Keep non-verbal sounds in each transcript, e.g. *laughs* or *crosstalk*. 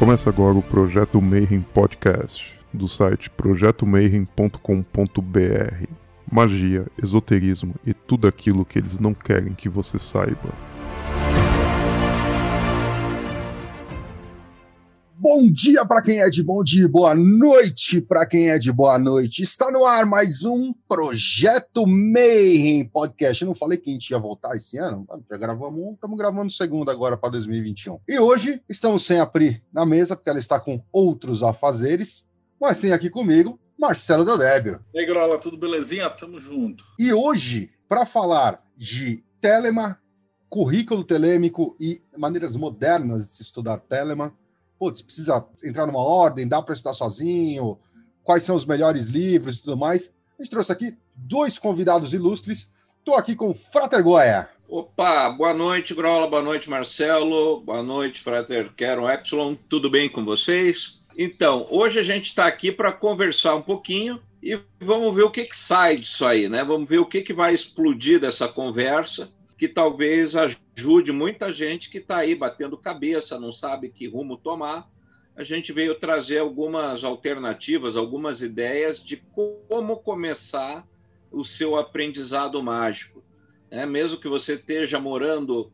Começa agora o Projeto Mayhem Podcast, do site projetomayhem.com.br. Magia, esoterismo e tudo aquilo que eles não querem que você saiba. Bom dia para quem é de bom dia, boa noite para quem é de boa noite. Está no ar mais um Projeto Mayhem Podcast. Eu não falei que a gente ia voltar esse ano? Já gravamos um, estamos gravando o segundo agora para 2021. E hoje estamos sem a Pri na mesa, porque ela está com outros afazeres, mas tem aqui comigo Marcelo Deodébio. E aí, Grola, tudo belezinha? Tamo junto. E hoje, para falar de Telema, currículo telêmico e maneiras modernas de se estudar Telema, putz, precisa entrar numa ordem, dá para estudar sozinho, quais são os melhores livros e tudo mais. A gente trouxe aqui dois convidados ilustres. Estou aqui com o Frater Goya. Opa, boa noite, Grola, boa noite, Marcelo, boa noite, Frater Quero Epsilon, tudo bem com vocês? Então, hoje a gente está aqui para conversar um pouquinho e vamos ver o que, que sai disso aí, né? Vamos ver o que, que vai explodir dessa conversa que talvez ajude muita gente que está aí batendo cabeça, não sabe que rumo tomar. A gente veio trazer algumas alternativas, algumas ideias de como começar o seu aprendizado mágico. É, mesmo que você esteja morando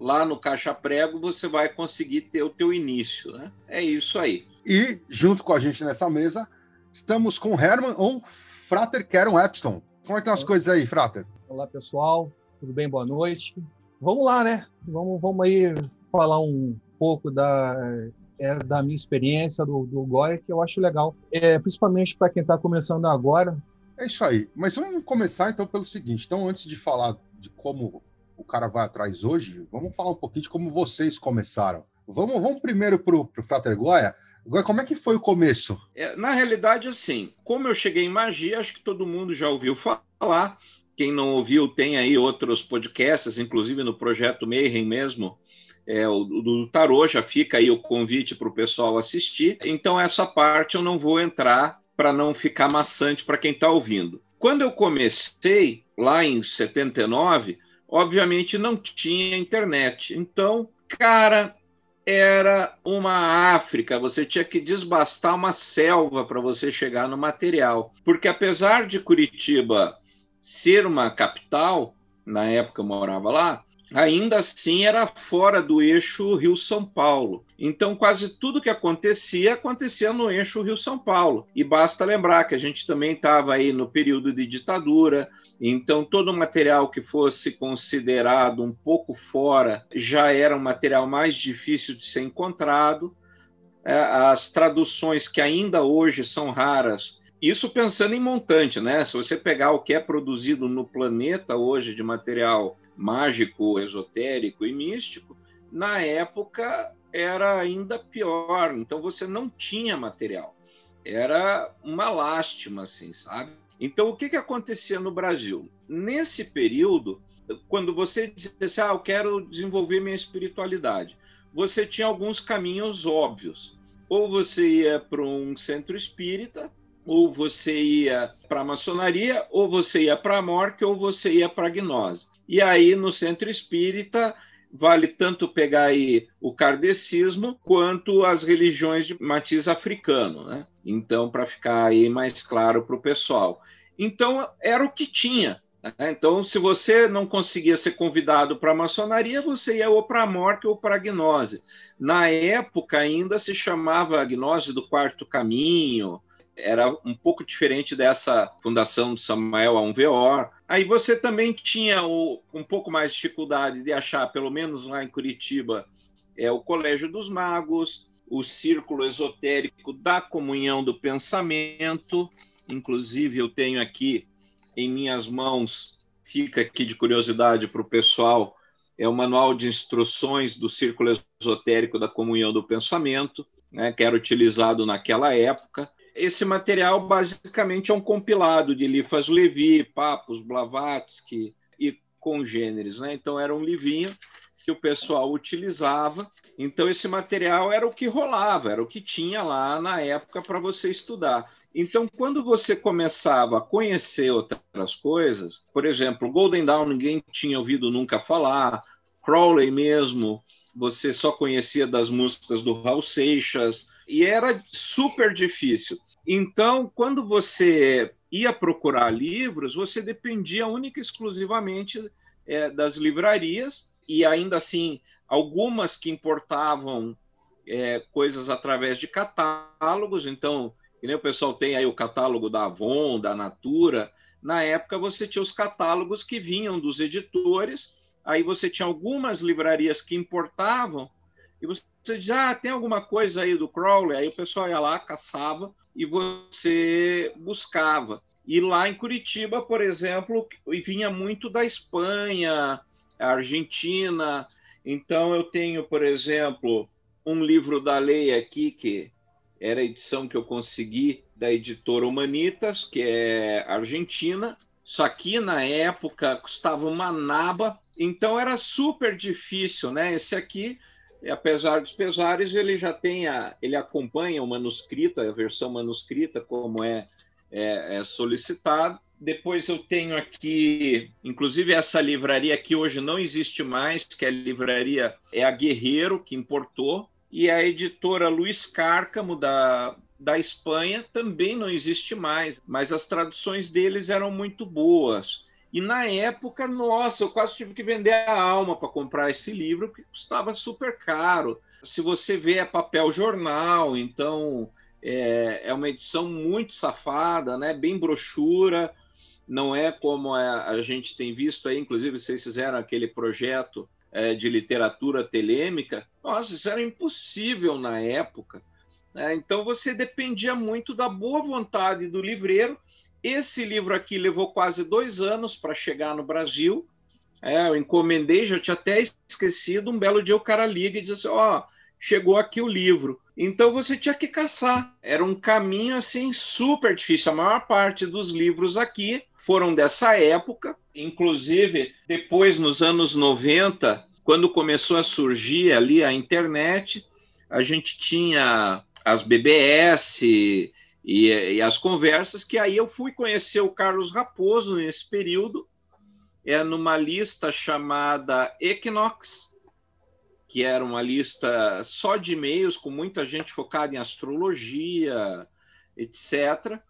lá no Caixa Prego, você vai conseguir ter o teu início. Né? É isso aí. E, junto com a gente nessa mesa, estamos com Herman ou Frater Keron Epstein. Como é que estão as coisas aí, Frater? Olá, pessoal. Tudo bem? Boa noite. Vamos lá, né? Vamos, vamos aí falar um pouco da, é, da minha experiência do, do Goya, que eu acho legal, é, principalmente para quem está começando agora. É isso aí. Mas vamos começar então pelo seguinte. Então, antes de falar de como o cara vai atrás hoje, vamos falar um pouquinho de como vocês começaram. Vamos, vamos primeiro para o Frater Goya. Agora, como é que foi o começo? É, na realidade, assim, como eu cheguei em magia, acho que todo mundo já ouviu falar. Quem não ouviu, tem aí outros podcasts, inclusive no Projeto Mayhem mesmo, é, o do Tarô, já fica aí o convite para o pessoal assistir. Então, essa parte eu não vou entrar para não ficar maçante para quem está ouvindo. Quando eu comecei, lá em 79, obviamente não tinha internet. Então, cara, era uma África, você tinha que desbastar uma selva para você chegar no material. Porque apesar de Curitiba ser uma capital, na época eu morava lá, ainda assim era fora do eixo Rio-São Paulo. Então, quase tudo que acontecia, acontecia no eixo Rio-São Paulo. E basta lembrar que a gente também estava aí no período de ditadura, então todo material que fosse considerado um pouco fora já era um material mais difícil de ser encontrado. É, as traduções que ainda hoje são raras isso pensando em montante, né? Se você pegar o que é produzido no planeta hoje de material mágico, esotérico e místico, na época era ainda pior. Então você não tinha material. Era uma lástima, assim, sabe? Então o que, que acontecia no Brasil? Nesse período, quando você assim, ah, eu quero desenvolver minha espiritualidade, você tinha alguns caminhos óbvios. Ou você ia para um centro espírita, ou você ia para a maçonaria, ou você ia para a morte, ou você ia para a gnose. E aí, no centro espírita, vale tanto pegar aí o kardecismo quanto as religiões de matiz africano, né? Então, para ficar aí mais claro para o pessoal. Então, era o que tinha. Né? Então, se você não conseguia ser convidado para a maçonaria, você ia ou para a morte ou para a gnose. Na época, ainda se chamava a gnose do quarto caminho, era um pouco diferente dessa fundação do Samuel a um Veor. Aí você também tinha o, um pouco mais de dificuldade de achar, pelo menos lá em Curitiba, é o Colégio dos Magos, o Círculo Esotérico da Comunhão do Pensamento. Inclusive, eu tenho aqui em minhas mãos, fica aqui de curiosidade para o pessoal, é o Manual de Instruções do Círculo Esotérico da Comunhão do Pensamento, né, que era utilizado naquela época esse material basicamente é um compilado de Lifas Levi, Papos, Blavatsky e congêneres. Né? Então, era um livrinho que o pessoal utilizava. Então, esse material era o que rolava, era o que tinha lá na época para você estudar. Então, quando você começava a conhecer outras coisas, por exemplo, Golden Dawn ninguém tinha ouvido nunca falar, Crowley mesmo, você só conhecia das músicas do Raul Seixas, e era super difícil. Então, quando você ia procurar livros, você dependia única e exclusivamente é, das livrarias, e ainda assim, algumas que importavam é, coisas através de catálogos, então, que nem o pessoal tem aí o catálogo da Avon, da Natura, na época você tinha os catálogos que vinham dos editores, aí você tinha algumas livrarias que importavam, e você dizia, ah, tem alguma coisa aí do Crowley? Aí o pessoal ia lá, caçava, e você buscava. E lá em Curitiba, por exemplo, vinha muito da Espanha, Argentina. Então eu tenho, por exemplo, um livro da lei aqui que era a edição que eu consegui da editora Humanitas, que é argentina. Isso aqui na época custava uma naba, então era super difícil, né? Esse aqui, apesar dos pesares, ele já tem a, ele acompanha o manuscrito, a versão manuscrita como é, é, é solicitado. Depois eu tenho aqui, inclusive essa livraria que hoje não existe mais, que é a livraria é a Guerreiro que importou, e a editora Luiz Cárcamo da da Espanha também não existe mais, mas as traduções deles eram muito boas. E na época, nossa, eu quase tive que vender a alma para comprar esse livro, porque custava super caro. Se você vê, é papel jornal, então é, é uma edição muito safada, né? bem brochura, não é como a, a gente tem visto aí, inclusive vocês fizeram aquele projeto é, de literatura telêmica. Nossa, isso era impossível na época. Né? Então você dependia muito da boa vontade do livreiro. Esse livro aqui levou quase dois anos para chegar no Brasil. É, eu encomendei, já tinha até esquecido. Um belo dia o cara liga e diz assim: Ó, oh, chegou aqui o livro. Então você tinha que caçar. Era um caminho assim super difícil. A maior parte dos livros aqui foram dessa época. Inclusive, depois, nos anos 90, quando começou a surgir ali a internet, a gente tinha as BBS e, e, as conversas, que aí eu fui conhecer o Carlos Raposo nesse período, é numa lista chamada Equinox, que era uma lista só de e-mails, com muita gente focada em astrologia, etc.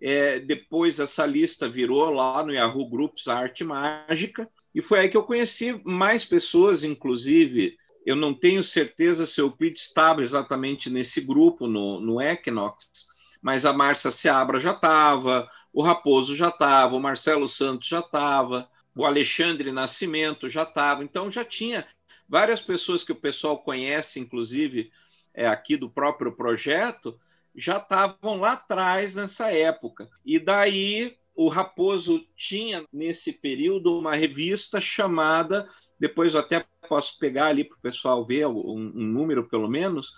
É, depois essa lista virou lá no Yahoo Groups Arte Mágica, e foi aí que eu conheci mais pessoas, inclusive eu não tenho certeza se o Euclides estava exatamente nesse grupo, no, no Equinox, mas a Márcia Seabra já estava, o Raposo já estava, o Marcelo Santos já estava, o Alexandre Nascimento já estava. Então já tinha várias pessoas que o pessoal conhece, inclusive é, aqui do próprio projeto, já estavam lá atrás nessa época. E daí o Raposo tinha, nesse período, uma revista chamada, depois eu até posso pegar ali para o pessoal ver um, um, número pelo menos,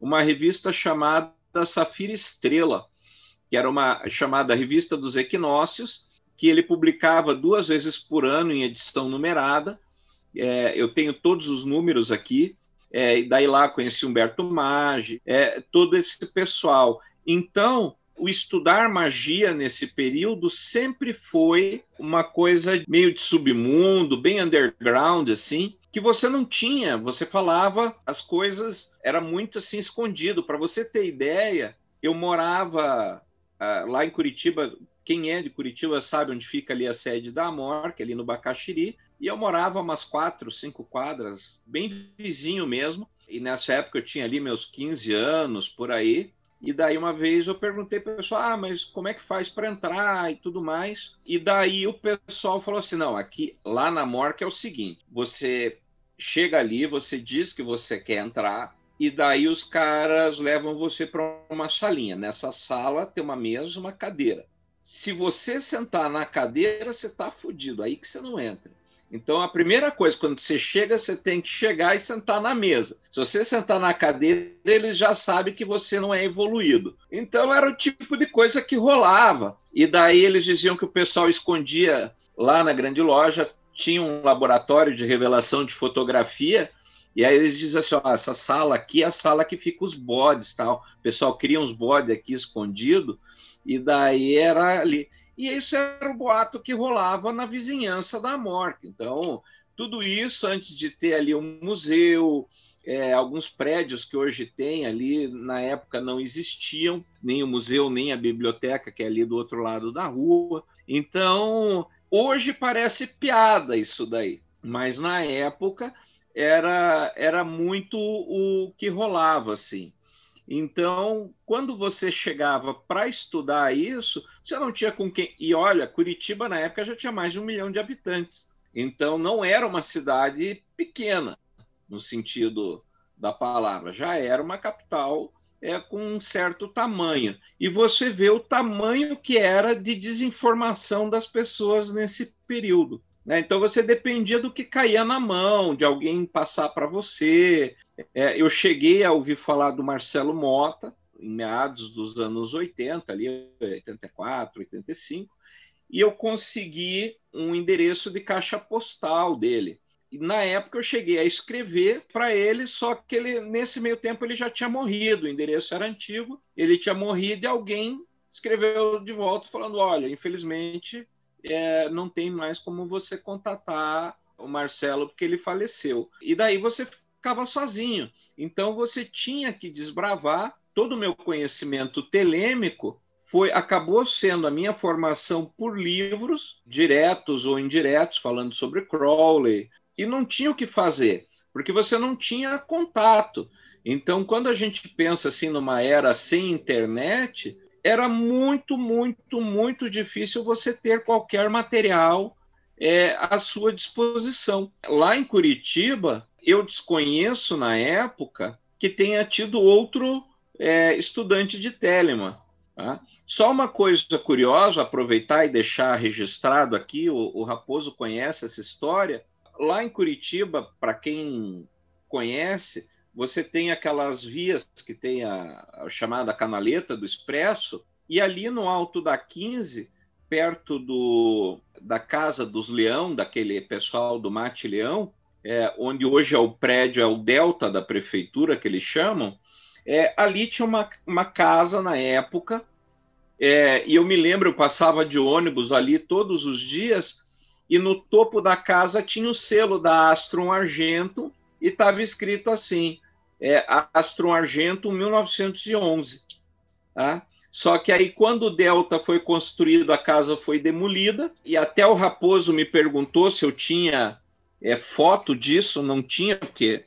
uma revista chamada Safira Estrela, que era uma chamada Revista dos Equinócios, que ele publicava duas vezes por ano em edição numerada. É, eu tenho todos os números aqui, é, e daí lá conheci Humberto Maggi, é, todo esse pessoal. Então, o estudar magia nesse período sempre foi uma coisa meio de submundo, bem underground, assim, que você não tinha, você falava, as coisas era muito assim escondido. Para você ter ideia, eu morava uh, lá em Curitiba. Quem é de Curitiba sabe onde fica ali a sede da Amor, que é ali no Bacaxiri. E eu morava umas quatro, cinco quadras, bem vizinho mesmo. E nessa época eu tinha ali meus 15 anos, por aí. E daí uma vez eu perguntei para o pessoal, ah, mas como é que faz para entrar e tudo mais? E daí o pessoal falou assim, não, aqui lá na Morca é o seguinte, você chega ali, você diz que você quer entrar e daí os caras levam você para uma salinha. Nessa sala tem uma mesa, uma cadeira. Se você sentar na cadeira, você está fudido, aí que você não entra. Então, a primeira coisa, quando você chega, você tem que chegar e sentar na mesa. Se você sentar na cadeira, eles já sabem que você não é evoluído. Então, era o tipo de coisa que rolava. E daí eles diziam que o pessoal escondia lá na grande loja, tinha um laboratório de revelação de fotografia. E aí eles dizem assim: ó, essa sala aqui é a sala que fica os bodes, tal. O pessoal cria uns bodes aqui escondido, e daí era ali. E isso era o boato que rolava na vizinhança da morte. Então, Tudo isso antes de ter ali um museu, é, alguns prédios que hoje tem ali, na época não existiam, nem o museu, nem a biblioteca, que é ali do outro lado da rua. Então, hoje parece piada isso daí, mas na época era, era muito o que rolava, assim. Então, quando você chegava para estudar isso, você não tinha com quem. E olha, Curitiba na época já tinha mais de um milhão de habitantes. Então, não era uma cidade pequena, no sentido da palavra, já era uma capital é, com um certo tamanho. E você vê o tamanho que era de desinformação das pessoas nesse período. Né? Então você dependia do que caía na mão, de alguém passar para você. É, eu cheguei a ouvir falar do Marcelo Mota, em meados dos anos 80, ali, 84, 85, e eu consegui um endereço de caixa postal dele. E na época eu cheguei a escrever para ele, só que ele nesse meio tempo ele já tinha morrido, o endereço era antigo, ele tinha morrido e alguém escreveu de volta falando: olha, infelizmente é, não tem mais como você contatar o Marcelo porque ele faleceu. E daí você ficava sozinho. Então você tinha que desbravar todo o meu conhecimento telêmico foi acabou sendo a minha formação por livros diretos ou indiretos falando sobre Crowley e não tinha o que fazer porque você não tinha contato. Então, quando a gente pensa assim numa era sem internet, era muito, muito, muito difícil você ter qualquer material é, à sua disposição. Lá em Curitiba, eu desconheço na época que tenha tido outro é, estudante de Telema. Tá? Só uma coisa curiosa, aproveitar e deixar registrado aqui: o, o Raposo conhece essa história. Lá em Curitiba, para quem conhece, você tem aquelas vias que tem a, a, chamada canaleta do Expresso, e ali no alto da 15, perto do, da Casa dos Leão, daquele pessoal do Mate Leão, é, onde hoje é o prédio, é o Delta da prefeitura, que eles chamam, é, ali tinha uma, uma casa na época, é, e eu me lembro, eu passava de ônibus ali todos os dias, e no topo da casa tinha o selo da Astron Argento, e estava escrito assim, é, Astron Argento 1911. Tá? Só que aí, quando o Delta foi construído, a casa foi demolida, e até o Raposo me perguntou se eu tinha é, foto disso, não tinha, porque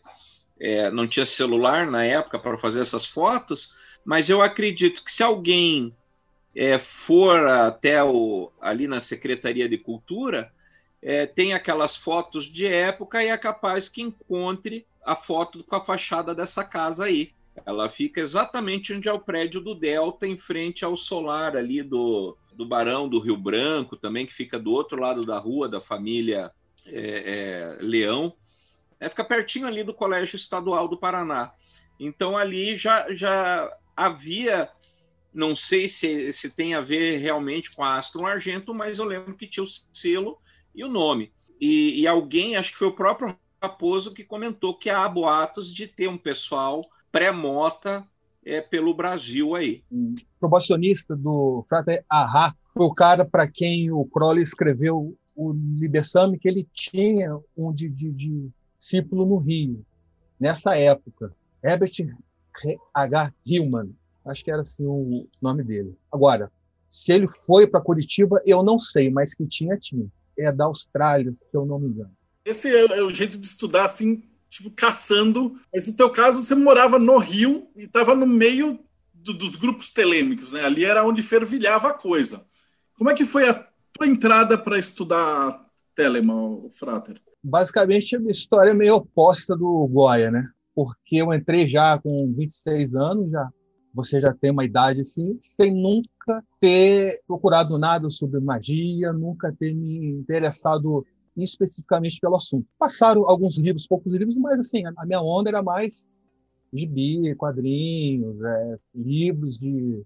é, não tinha celular na época para fazer essas fotos, mas eu acredito que se alguém é, for até o, ali na Secretaria de Cultura, é, tem aquelas fotos de época e é capaz que encontre a foto com a fachada dessa casa aí. Ela fica exatamente onde é o prédio do Delta, em frente ao solar ali do, do Barão do Rio Branco, também, que fica do outro lado da rua da família é, é, Leão. É, fica pertinho ali do Colégio Estadual do Paraná. Então ali já, já havia, não sei se, se tem a ver realmente com a Astro Argento, mas eu lembro que tinha o selo e o nome. E, e alguém, acho que foi o próprio Raposo, que comentou que há boatos de ter um pessoal pré-mota é, pelo Brasil aí. O probacionista do Frater Ahá foi o cara para quem o Crowley escreveu o Libersame, que ele tinha um de, de, de discípulo no Rio, nessa época. Herbert H. Hillman, acho que era assim o nome dele. Agora, se ele foi para Curitiba, eu não sei, mas que tinha, tinha é da Austrália, se eu não me engano. Esse é, é o jeito de estudar, assim, tipo, caçando. Mas no teu caso, você morava no Rio e estava no meio do, dos grupos telêmicos, né? Ali era onde fervilhava a coisa. Como é que foi a tua entrada para estudar Telemann, Frater? Basicamente, a minha história é meio oposta do Goya, né? Porque eu entrei já com 26 anos, já você já tem uma idade assim, sem nunca ter procurado nada sobre magia, nunca ter me interessado especificamente pelo assunto. Passaram alguns livros, poucos livros, mas assim, a minha onda era mais gibi, quadrinhos, é, livros de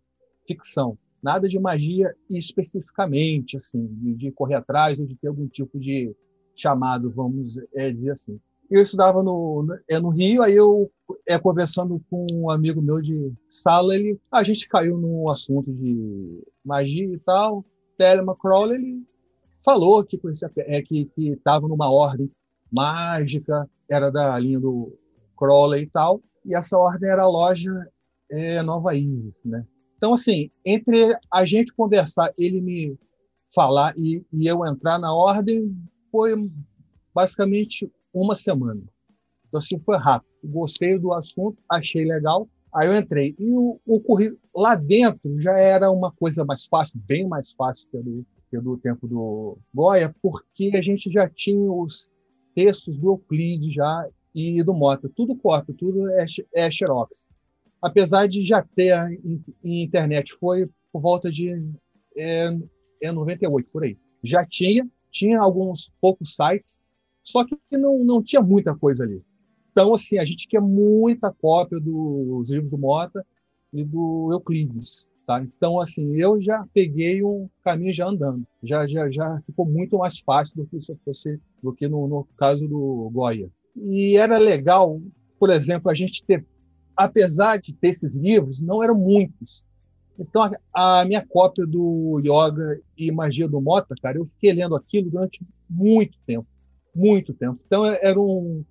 ficção. Nada de magia especificamente, assim, de, correr atrás ou de ter algum tipo de chamado, vamos é, dizer assim eu estudava no, é, no Rio, aí eu, é, conversando com um amigo meu de sala, ele, a gente caiu no assunto de magia e tal. Telemann Crowley, ele falou que conhecia, é, que estava numa ordem Mágica, era da linha do Crowley e tal, e essa ordem era a loja é, Nova Isis, né? Então, assim, entre a gente conversar, ele me falar e, e eu entrar na ordem, foi basicamente uma semana. Então, assim, foi rápido. Gostei do assunto, achei legal, aí eu entrei. E o, o currículo lá dentro já era uma coisa mais fácil, bem mais fácil que do, que do tempo do Goya, porque a gente já tinha os textos do Euclides já e do Mota. Tudo corta, tudo é, é xerox apesar de já ter em internet, foi por volta de é, é 98, por aí. Já tinha, tinha alguns poucos sites, só que não, não tinha muita coisa ali. Então, assim, a gente tinha muita cópia dos livros do Mota e do Euclides. Tá? Então, assim, eu já peguei um caminho já andando. Já, já, já ficou muito mais fácil do que se fosse do que no, no caso do Goya. E era legal, por exemplo, a gente ter apesar de ter esses livros, não eram muitos. Então, a, minha cópia do Yoga e Magia do Mota, cara, eu fiquei lendo aquilo durante muito tempo. Muito tempo. Então, é, era um,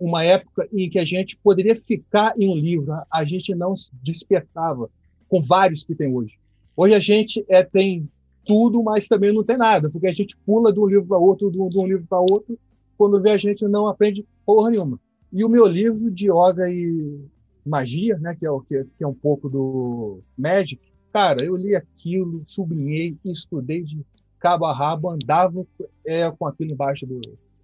uma época em que a gente poderia ficar em um livro, a gente não se despertava com vários que tem hoje. Hoje a gente é, tem tudo, mas também não tem nada, porque a gente pula de um livro para outro, de um livro para outro, quando vê a gente não aprende porra nenhuma. E o meu livro de yoga e magia, né, que é o que, que é um pouco do Magic. Cara, eu li aquilo, sublinhei, estudei de cabo a rabo, andava é, com aquilo embaixo do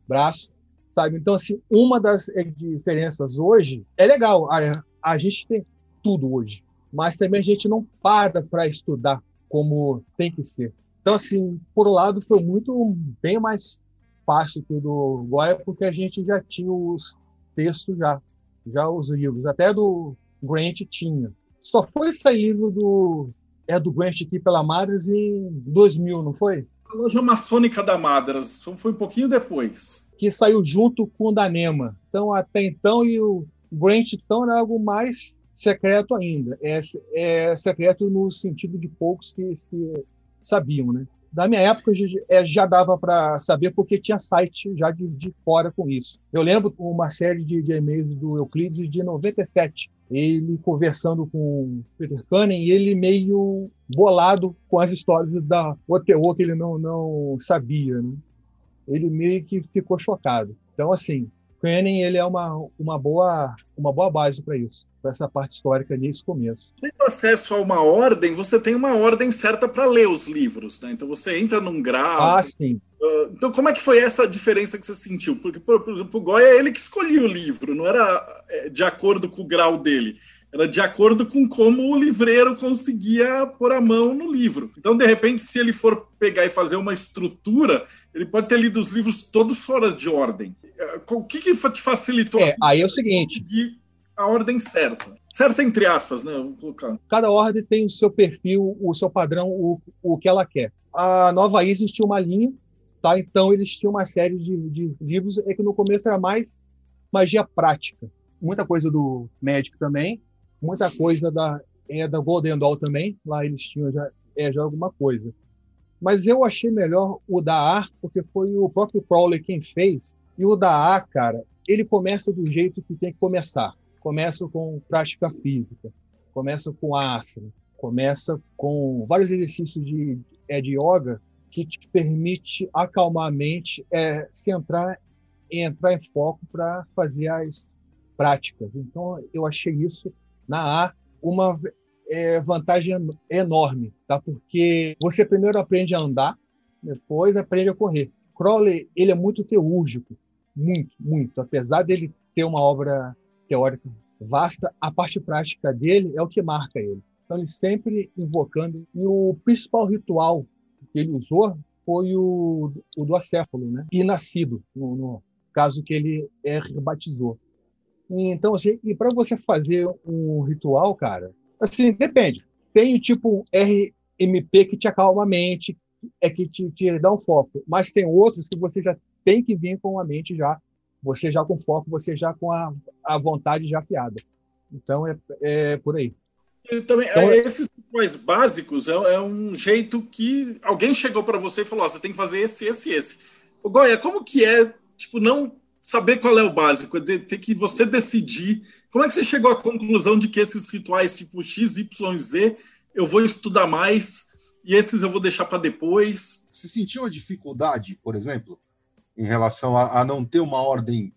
braço, sabe? Então, assim, uma das é, diferenças hoje é legal, a, a gente tem tudo hoje, mas também a gente não para para estudar como tem que ser. Então, assim, por um lado, foi muito bem mais fácil que o do Goya, porque a gente já tinha os textos já já os livros, até do Grant tinha. Só foi sair livro do é do Grant aqui pela Madras em 2000, não foi? A loja maçônica da Madras, foi um pouquinho depois. Que saiu junto com o da Nema. Então, até então, e o Grant então era algo mais secreto ainda. É, é secreto no sentido de poucos que, que sabiam, né? Da minha época é, já dava para saber porque tinha site já de, de, fora com isso. Eu lembro uma série de, de e-mails do Euclides de 97, ele conversando com Peter Cunning e ele meio bolado com as histórias da OTO que ele não, não sabia. Né? Ele meio que ficou chocado. Então, assim, Cunning ele é uma, uma, boa, uma boa base para isso para essa parte histórica nesse começo. Tendo acesso a uma ordem, você tem uma ordem certa para ler os livros, né? Então você entra num grau. Ah, sim. Uh, então, como é que foi essa diferença que você sentiu? Porque, por, por exemplo, o Goya é ele que escolhia o livro, não era é, de acordo com o grau dele era de acordo com como o livreiro conseguia pôr a mão no livro. Então, de repente, se ele for pegar e fazer uma estrutura, ele pode ter lido os livros todos fora de ordem. Uh, o que, que te facilitou? É, aí é o seguinte: a ordem certa. Certa entre aspas, né? Cada ordem tem o seu perfil, o seu padrão, o, o que ela quer. A Nova Isis tinha uma linha, tá? Então eles tinham uma série de, de livros, é que no começo era mais magia prática. Muita coisa do médico também, muita coisa da, é, da Golden Dawn também, lá eles tinham já, é, já alguma coisa. Mas eu achei melhor o da A, porque foi o próprio Crowley quem fez, e o da A, cara, ele começa do jeito que tem que começar começa com prática física, começa com asana, começa com vários exercícios de, é, de yoga que te permite acalmar a mente, é, centrar entrar em foco para fazer as práticas. Então, eu achei isso na A uma é, vantagem enorme, tá? Porque você primeiro aprende a andar, depois aprende a correr. Crowley, ele é muito teúrgico, muito, muito. Apesar dele ter uma obra teórica vasta, a parte prática dele é o que marca ele. Então, ele sempre invocando. E o principal ritual que ele usou foi o, o do acéfalo, né? E nascido, no, no caso que ele é, rebatizou. Então, assim, e para você fazer um ritual, cara, assim, depende. Tem tipo RMP que te acalma a mente, é que te, te dá um foco, mas tem outros que você já tem que vir com a mente já você já com foco, você já com a, a vontade já afiada. Então é, é por aí. E também, então, é, esses rituais básicos é, é, um jeito que alguém chegou para você e falou: oh, você tem que fazer esse, esse, esse. O Goya, como que é, tipo, não saber qual é o básico, é ter que você decidir. Como é que você chegou à conclusão de que esses rituais tipo X, Y, Z eu vou estudar mais e esses eu vou deixar para depois? Você sentiu uma dificuldade, por exemplo, em relação a, a não ter uma ordem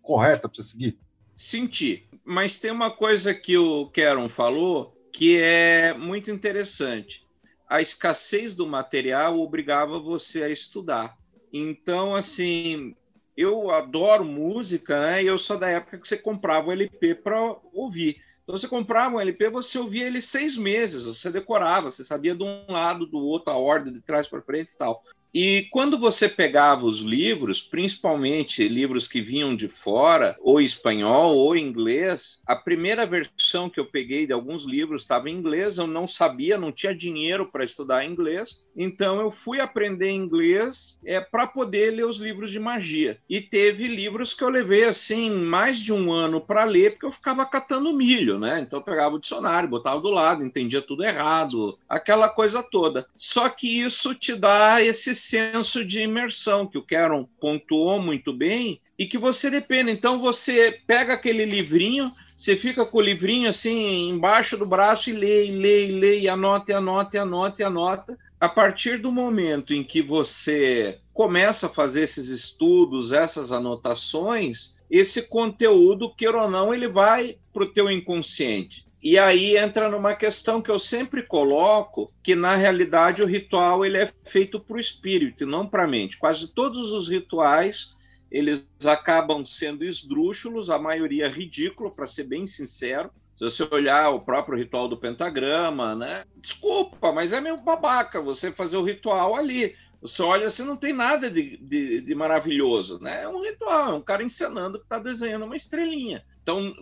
correta para você seguir? Senti, mas tem uma coisa que o Keron falou que é muito interessante. A escassez do material obrigava você a estudar. Então, assim, eu adoro música, né? E eu sou da época que você comprava o LP para ouvir. Então você comprava um LP, você ouvia ele seis meses, você decorava, você sabia de um lado, do outro, a ordem de trás para frente e tal. E quando você pegava os livros, principalmente livros que vinham de fora, ou espanhol ou inglês, a primeira versão que eu peguei de alguns livros estava em inglês, eu não sabia, não tinha dinheiro para estudar inglês, então eu fui aprender inglês é, para poder ler os livros de magia. E teve livros que eu levei assim mais de um ano para ler, porque eu ficava catando milho, né? Então eu pegava o dicionário, botava do lado, entendia tudo errado, aquela coisa toda. Só que isso te dá esse senso de imersão que o Caron pontuou muito bem e que você depende. Então você pega aquele livrinho, você fica com o livrinho assim embaixo do braço e lê, e lê, e lê, e anota, e anota, e anota, e anota. A partir do momento em que você começa a fazer esses estudos, essas anotações, esse conteúdo, queira ou não, ele vai para o teu inconsciente. E aí entra numa questão que eu sempre coloco, que na realidade o ritual ele é feito para o espírito, não para a mente. Quase todos os rituais eles acabam sendo esdrúxulos, a maioria ridículo, para ser bem sincero. Se você olhar o próprio ritual do pentagrama, né? Desculpa, mas é meio babaca você fazer o ritual ali. Você olha assim, não tem nada de, de, de maravilhoso, né? É um ritual, é um cara encenando que está desenhando uma estrelinha. Então,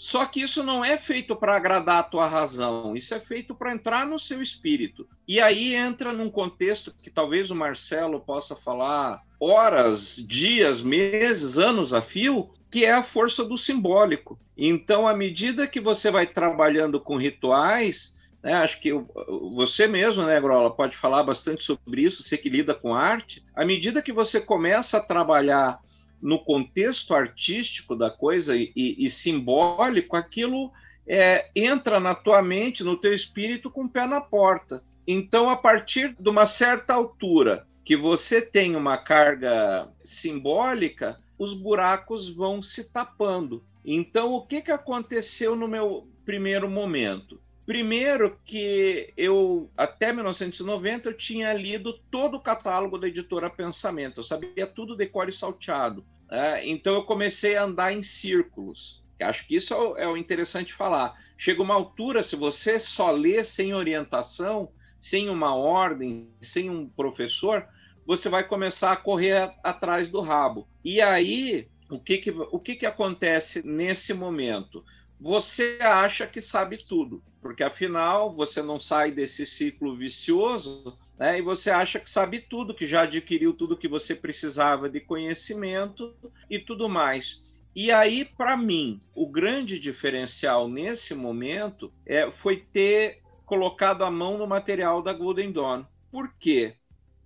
só que isso não é feito para agradar a tua razão, isso é feito para entrar no seu espírito. E aí entra num contexto que talvez o Marcelo possa falar horas, dias, meses, anos a fio, que é a força do simbólico. Então, à medida que você vai trabalhando com rituais, né, acho que você mesmo, né, Grola, pode falar bastante sobre isso, você que lida com arte, à medida que você começa a trabalhar no contexto artístico da coisa e, e, simbólico, aquilo é, entra na tua mente, no teu espírito, com o pé na porta. Então, a partir de uma certa altura que você tem uma carga simbólica, os buracos vão se tapando. Então, o que, que aconteceu no meu primeiro momento? Primeiro que eu, até 1990, eu tinha lido todo o catálogo da editora Pensamento, eu sabia tudo de cor e salteado. Né? Então eu comecei a andar em círculos. Acho que isso é o interessante falar. Chega uma altura, se você só lê sem orientação, sem uma ordem, sem um professor, você vai começar a correr atrás do rabo. E aí, o que, que, o que, que acontece nesse momento? Você acha que sabe tudo porque afinal você não sai desse ciclo vicioso né, e você acha que sabe tudo, que já adquiriu tudo que você precisava de conhecimento e tudo mais. E aí, para mim, o grande diferencial nesse momento é, foi ter colocado a mão no material da Golden Dawn. Por quê?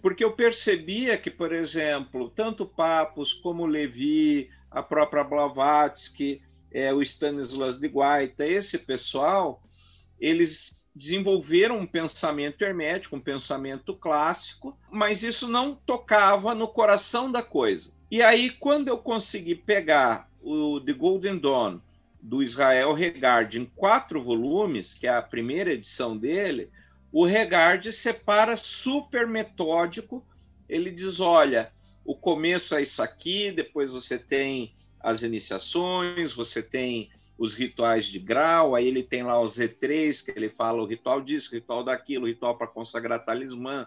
Porque eu percebia que, por exemplo, tanto Papos como Levi, a própria Blavatsky, é, o Stanislas de Guaita, esse pessoal, eles desenvolveram um pensamento hermético, um pensamento clássico, mas isso não tocava no coração da coisa. E aí, quando eu consegui pegar o The Golden Dawn do Israel Regard em quatro volumes, que é a primeira edição dele, o Regard separa super metódico. Ele diz: olha, o começo é isso aqui, depois você tem as iniciações, você tem os rituais de grau, aí ele tem lá os Z3, que ele fala o ritual disso, o ritual daquilo, o ritual para consagrar talismã,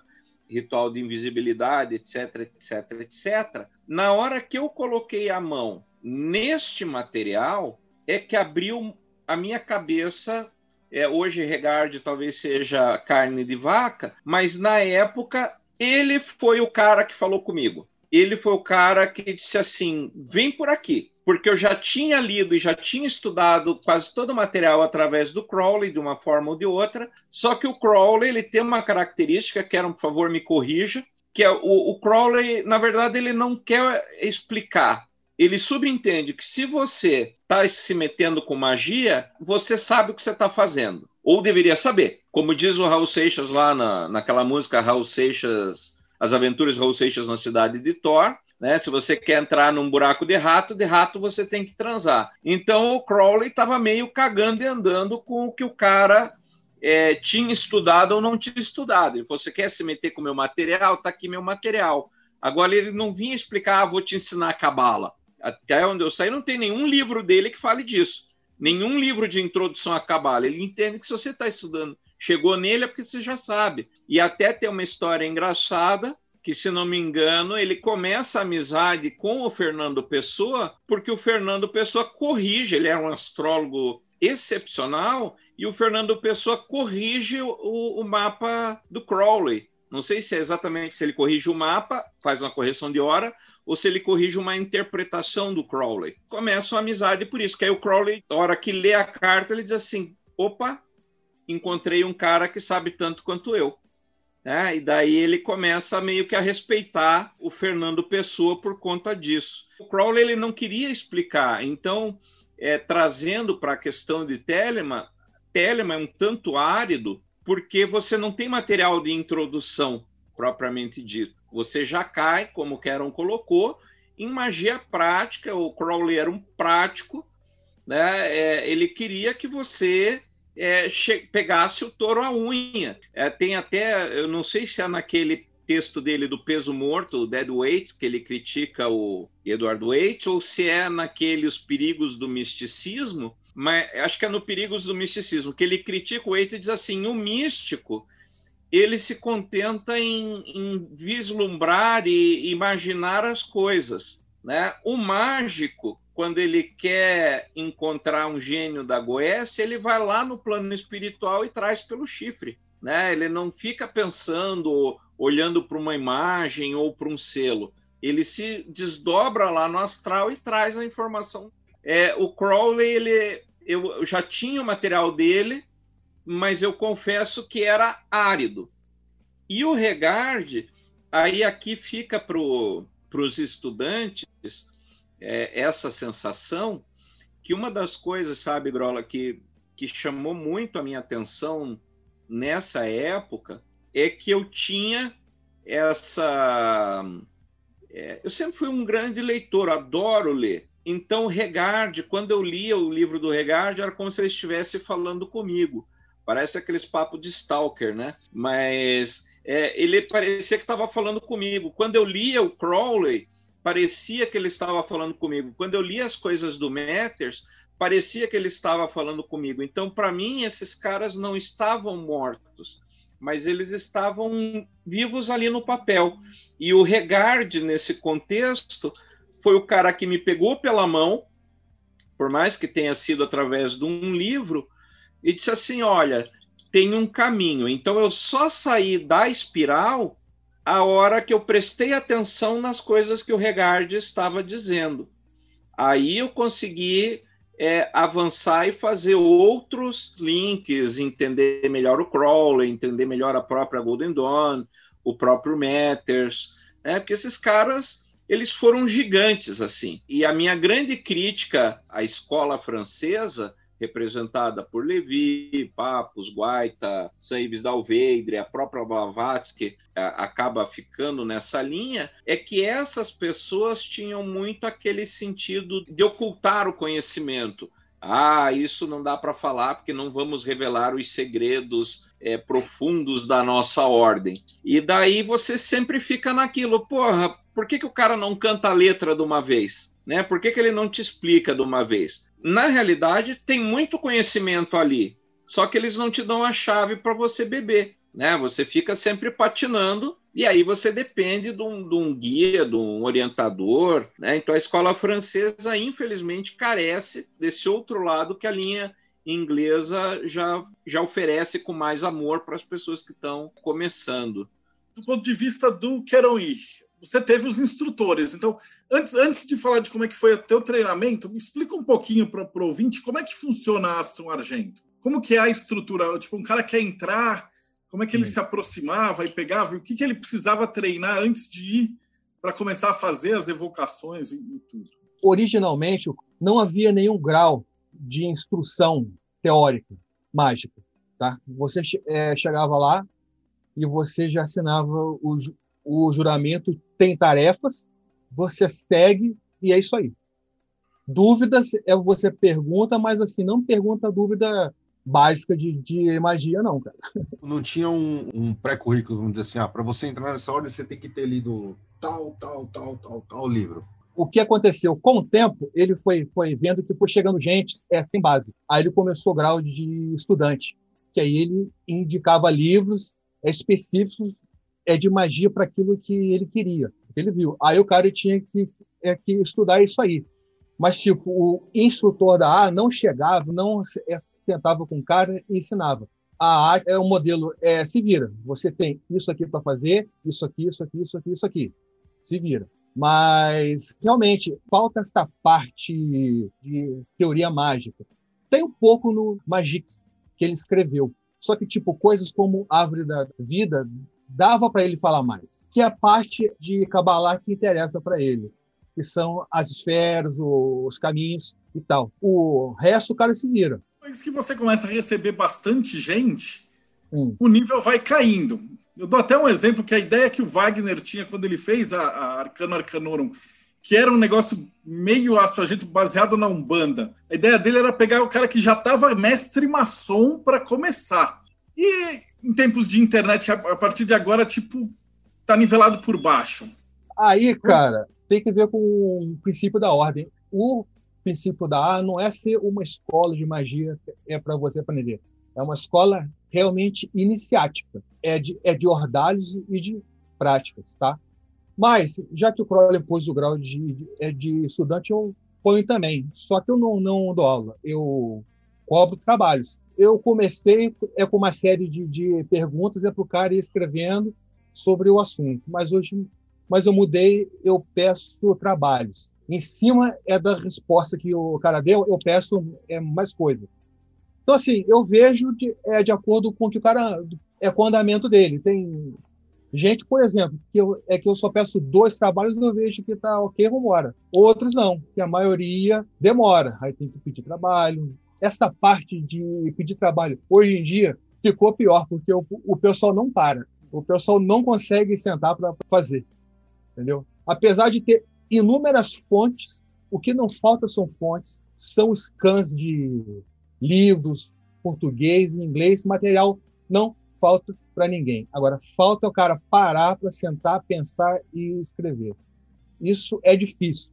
ritual de invisibilidade, etc, etc, etc. Na hora que eu coloquei a mão neste material, é que abriu a minha cabeça. É, hoje, Regard talvez seja carne de vaca, mas na época ele foi o cara que falou comigo. Ele foi o cara que disse assim: vem por aqui porque eu já tinha lido e já tinha estudado quase todo o material através do Crowley, de uma forma ou de outra, só que o Crowley ele tem uma característica, quero, por favor, me corrija, que é o, o Crowley, na verdade, ele não quer explicar, ele subentende que se você está se metendo com magia, você sabe o que você está fazendo. Ou deveria saber. Como diz o Raul Seixas lá na, naquela música Raul Seixas, As Aventuras de Raul Seixas na Cidade de Thor, né? Se você quer entrar num buraco de rato, de rato você tem que transar. Então o Crowley estava meio cagando e andando com o que o cara é, tinha estudado ou não tinha estudado. Falou: você quer se meter com meu material? Está aqui meu material. Agora ele não vinha explicar, ah, vou te ensinar a cabala. Até onde eu saí, não tem nenhum livro dele que fale disso. Nenhum livro de introdução à cabala. Ele entende que se você está estudando, chegou nele é porque você já sabe. E até tem uma história engraçada que, se não me engano, ele começa a amizade com o Fernando Pessoa, porque o Fernando Pessoa corrige, ele é um astrólogo excepcional, e o Fernando Pessoa corrige o, o mapa do Crowley. Não sei se é exatamente se ele corrige o mapa, faz uma correção de hora, ou se ele corrige uma interpretação do Crowley. Começa uma amizade por isso, que aí o Crowley, na hora que lê a carta, ele diz assim: opa, encontrei um cara que sabe tanto quanto eu. Né? E daí ele começa meio que a respeitar o Fernando Pessoa por conta disso. O Crowley ele não queria explicar, então, é, trazendo para a questão de Telema, Telema é um tanto árido porque você não tem material de introdução propriamente dito. Você já cai, como o Keron colocou, em magia prática. O Crowley era um prático, né? É, ele queria que você é, pegasse o touro à unha. É, tem até, eu não sei se é naquele texto dele do peso morto, o Dead Weight, que ele critica o Edward Waite, ou se é naquele Os Perigos do Misticismo, mas acho que é no Perigos do Misticismo, que ele critica o Waite e diz assim, o místico, ele se contenta em, em vislumbrar e imaginar as coisas, né? O mágico, quando ele quer encontrar um gênio da Goécia, ele vai lá no plano espiritual e traz pelo chifre. Né? Ele não fica pensando, olhando para uma imagem ou para um selo. Ele se desdobra lá no astral e traz a informação. É, o Crowley, ele, eu já tinha o material dele, mas eu confesso que era árido. E o Regard, aí aqui fica para os estudantes é, essa sensação que uma das coisas, sabe, Grola, que, que chamou muito a minha atenção nessa época é que eu tinha essa. É, eu sempre fui um grande leitor, adoro ler. Então, Regard, quando eu lia o livro do Regard, era como se ele estivesse falando comigo. Parece aqueles papos de Stalker, né? Mas é, ele parecia que estava falando comigo. Quando eu lia o Crowley, parecia que ele estava falando comigo. Quando eu li as coisas do Matters, parecia que ele estava falando comigo. Então, para mim, esses caras não estavam mortos, mas eles estavam vivos ali no papel. E o Regard, nesse contexto, foi o cara que me pegou pela mão, por mais que tenha sido através de um livro, e disse assim: Olha, tem um caminho. Então, eu só saí da espiral a hora que eu prestei atenção nas coisas que o Regard estava dizendo. Aí eu consegui é, avançar e fazer outros links, entender melhor o Crowley, entender melhor a própria Golden Dawn, o próprio Matters, né? porque esses caras eles foram gigantes assim. E a minha grande crítica à escola francesa representada por Levi, Papos, Guaita, Saives da Alveidre, a própria Blavatsky acaba ficando nessa linha, é que essas pessoas tinham muito aquele sentido de ocultar o conhecimento. Ah, isso não dá para falar porque não vamos revelar os segredos é, profundos da nossa ordem. E daí você sempre fica naquilo, porra, por que, que o cara não canta a letra de uma vez? Né? Por que, que ele não te explica de uma vez? Na realidade, tem muito conhecimento ali, só que eles não te dão a chave para você beber. Né? Você fica sempre patinando e aí você depende de um, de um guia, de um orientador. Né? Então a escola francesa, infelizmente, carece desse outro lado que a linha inglesa já, já oferece com mais amor para as pessoas que estão começando. Do ponto de vista do Queron você teve os instrutores. Então, antes, antes de falar de como é que foi o teu treinamento, me explica um pouquinho para o ouvinte como é que funciona a Astro Argento. Como que é a estrutura? Tipo, um cara quer entrar, como é que ele Isso. se aproximava e pegava? O que, que ele precisava treinar antes de ir para começar a fazer as evocações e, e tudo? originalmente não havia nenhum grau de instrução teórica mágica. Tá? Você é, chegava lá e você já assinava o, o juramento, tem tarefas, você segue e é isso aí. Dúvidas é você pergunta, mas assim, não pergunta dúvida básica de, de magia, não, cara. Não tinha um, um pré-currículo, vamos dizer assim, ah, para você entrar nessa ordem, você tem que ter lido tal, tal, tal, tal, tal livro. O que aconteceu? Com o tempo, ele foi, foi vendo que foi chegando gente é, sem base. Aí ele começou o grau de estudante, que aí ele indicava livros específicos é, de magia para aquilo que ele queria, que ele viu. Aí o cara tinha que, é, que estudar isso aí. Mas, tipo, o instrutor da A não chegava, não é, sentava com o cara e ensinava. A A é um modelo, é, se vira. Você tem isso aqui para fazer, isso aqui, isso aqui, isso aqui, isso aqui. Se vira. Mas, realmente, falta essa parte de teoria mágica. Tem um pouco no Magic que ele escreveu. Só que, tipo, coisas como Árvore da Vida dava para ele falar mais. Que é a parte de Kabbalah que interessa para ele que são as esferas, os caminhos e tal. O resto o cara se vira. Depois que você começa a receber bastante gente, hum. o nível vai caindo. Eu dou até um exemplo que a ideia que o Wagner tinha quando ele fez a, a Arcano Arcanorum, que era um negócio meio astro-agente baseado na Umbanda. A ideia dele era pegar o cara que já estava mestre maçom para começar. E em tempos de internet, a partir de agora, tipo, tá nivelado por baixo. Aí, cara, tem que ver com o princípio da ordem. O princípio da A não é ser uma escola de magia é para você aprender. É uma escola realmente iniciática. É de, é de ordalhos e de práticas, tá? Mas, já que o Crowley pôs o grau de, de, é de estudante, eu ponho também. Só que eu não, não dou aula. Eu cobro trabalhos. Eu comecei é com uma série de, de perguntas é para o cara ir escrevendo sobre o assunto. Mas hoje mas eu mudei, eu peço trabalhos. Em cima é da resposta que o cara deu, eu peço é, mais coisas. Então, assim, eu vejo de, é, de acordo com que o cara é com o andamento dele. Tem gente, por exemplo, que eu, é que eu só peço dois trabalhos e eu vejo que tá ok, vamos embora. Outros não, que a maioria demora. Aí tem que pedir trabalho. Essa parte de pedir trabalho, hoje em dia, ficou pior, porque o, o pessoal não para. O pessoal não consegue sentar para fazer entendeu? Apesar de ter inúmeras fontes, o que não falta são fontes, são scans de livros, português, inglês, material não falta para ninguém. Agora, falta o cara parar para sentar, pensar e escrever. Isso é difícil.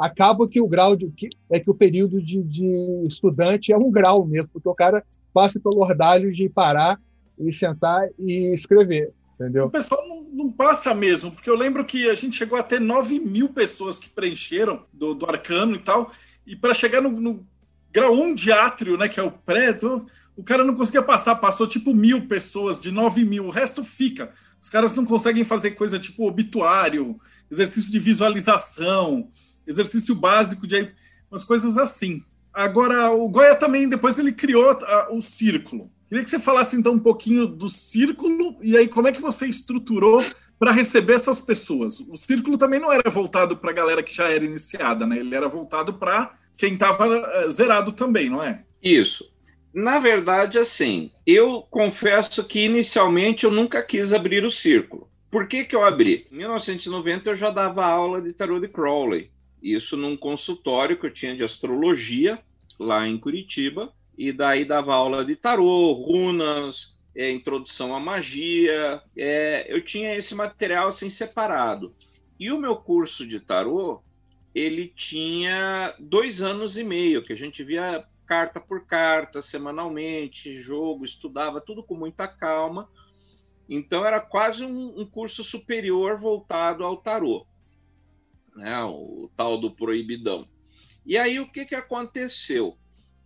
Acaba que o grau de que é que o período de, de estudante é um grau mesmo, porque o cara passa pelo ordalho de parar e sentar e escrever, entendeu? O pessoal não não passa mesmo, porque eu lembro que a gente chegou a ter 9 mil pessoas que preencheram do, do arcano e tal, e para chegar no, no, grau 1 de átrio, né, que é o pré, então, o cara não conseguia passar, passou tipo mil pessoas, de 9 mil, o resto fica. Os caras não conseguem fazer coisa tipo obituário, exercício de visualização, exercício básico de umas coisas assim. Agora, o Goya também, depois ele criou o círculo. Queria que você falasse então um pouquinho do círculo e aí como é que você estruturou para receber essas pessoas. O círculo também não era voltado para a galera que já era iniciada, né? Ele era voltado para quem estava eh, zerado também, não é? Isso. Na verdade, assim, eu confesso que inicialmente eu nunca quis abrir o círculo. Por que, que eu abri? Em 1990 eu já dava aula de tarot de Crowley. Isso num consultório que eu tinha de astrologia lá em Curitiba e daí dava aula de tarô, runas, é, introdução à magia. É, eu tinha esse material assim separado. E o meu curso de tarô, ele tinha dois anos e meio, que a gente via carta por carta, semanalmente, jogo, estudava tudo com muita calma. Então era quase um, um curso superior voltado ao tarô, né? o tal do proibidão. E aí o que, que aconteceu?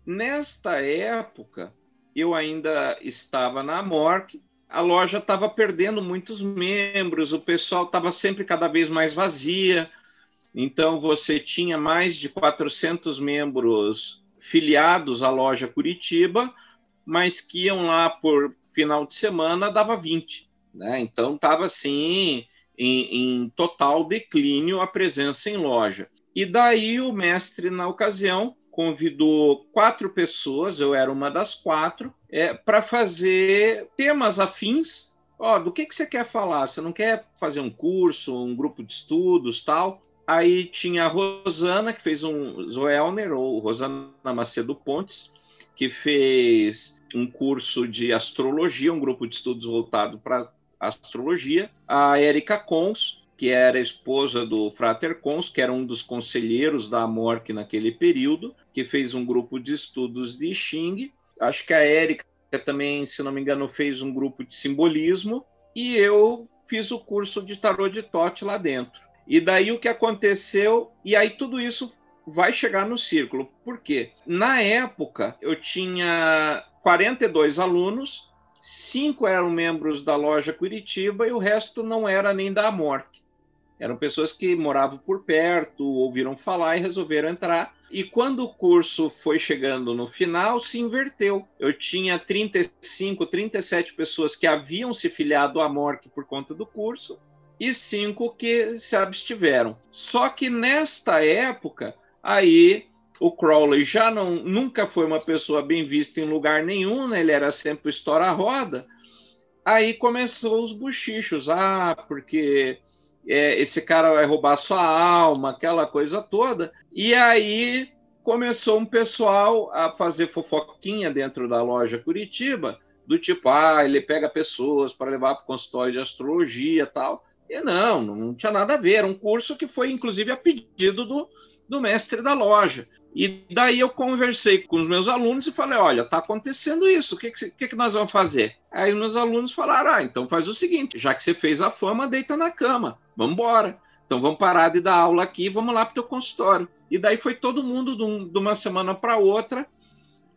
Nesta época, eu ainda estava na Mork, a loja estava perdendo muitos membros, o pessoal estava sempre cada vez mais vazia, então você tinha mais de 400 membros filiados à loja Curitiba, mas que iam lá por final de semana, dava 20. Né? Então estava assim em, em total declínio a presença em loja. E daí o mestre, na ocasião, convidou quatro pessoas, eu era uma das quatro, é, para fazer temas afins. Ó, do que, que você quer falar? Você não quer fazer um curso, um grupo de estudos, tal? Aí tinha a Rosana, que fez um Zoelner, ou Rosana Macedo Pontes, que fez um curso de astrologia, um grupo de estudos voltado para astrologia. A Érica Cons, que era esposa do Frater Cons, que era um dos conselheiros da Amorc naquele período, que fez um grupo de estudos de Xing. Acho que a Érica também, se não me engano, fez um grupo de simbolismo. E eu fiz o curso de tarô de Tote lá dentro. E daí o que aconteceu, e aí tudo isso vai chegar no círculo. Por quê? Na época, eu tinha 42 alunos, cinco eram membros da loja Curitiba e o resto não era nem da Amorc. Eram pessoas que moravam por perto, ouviram falar e resolveram entrar. E quando o curso foi chegando no final, se inverteu. Eu tinha 35, 37 pessoas que haviam se filiado à Amorc por conta do curso e cinco que se abstiveram. Só que nesta época, aí o Crowley já não, nunca foi uma pessoa bem vista em lugar nenhum, né? ele era sempre estoura roda. Aí começou os buchichos, ah, porque é, esse cara vai roubar sua alma, aquela coisa toda. E aí começou um pessoal a fazer fofoquinha dentro da loja Curitiba, do tipo, ah, ele pega pessoas para levar para o consultório de astrologia tal. E não, não tinha nada a ver. Era um curso que foi, inclusive, a pedido do, do mestre da loja. E daí eu conversei com os meus alunos e falei: olha, está acontecendo isso, o que, que, que, nós vamos fazer? Aí meus alunos falaram: ah, então faz o seguinte, já que você fez a fama, deita na cama, vamos embora. Então vamos parar de dar aula aqui, vamos lá para o teu consultório. E daí foi todo mundo de, um, de uma semana para outra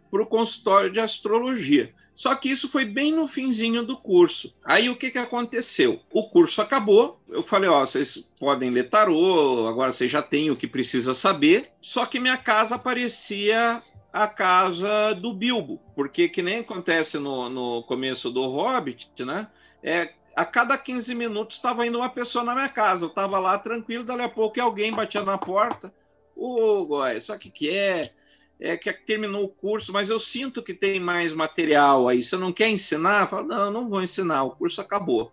para o consultório de astrologia. Só que isso foi bem no finzinho do curso. Aí o que, que aconteceu? O curso acabou. Eu falei, ó, vocês podem ler tarô, agora vocês já têm o que precisa saber. Só que minha casa parecia a casa do Bilbo, porque que nem acontece no, no começo do Hobbit, né? É, a cada 15 minutos estava indo uma pessoa na minha casa. Eu estava lá tranquilo, dali a pouco alguém batia na porta. Ô, Góis, sabe o que, que é? É, que terminou o curso, mas eu sinto que tem mais material aí. Você não quer ensinar? Fala, não, não vou ensinar, o curso acabou.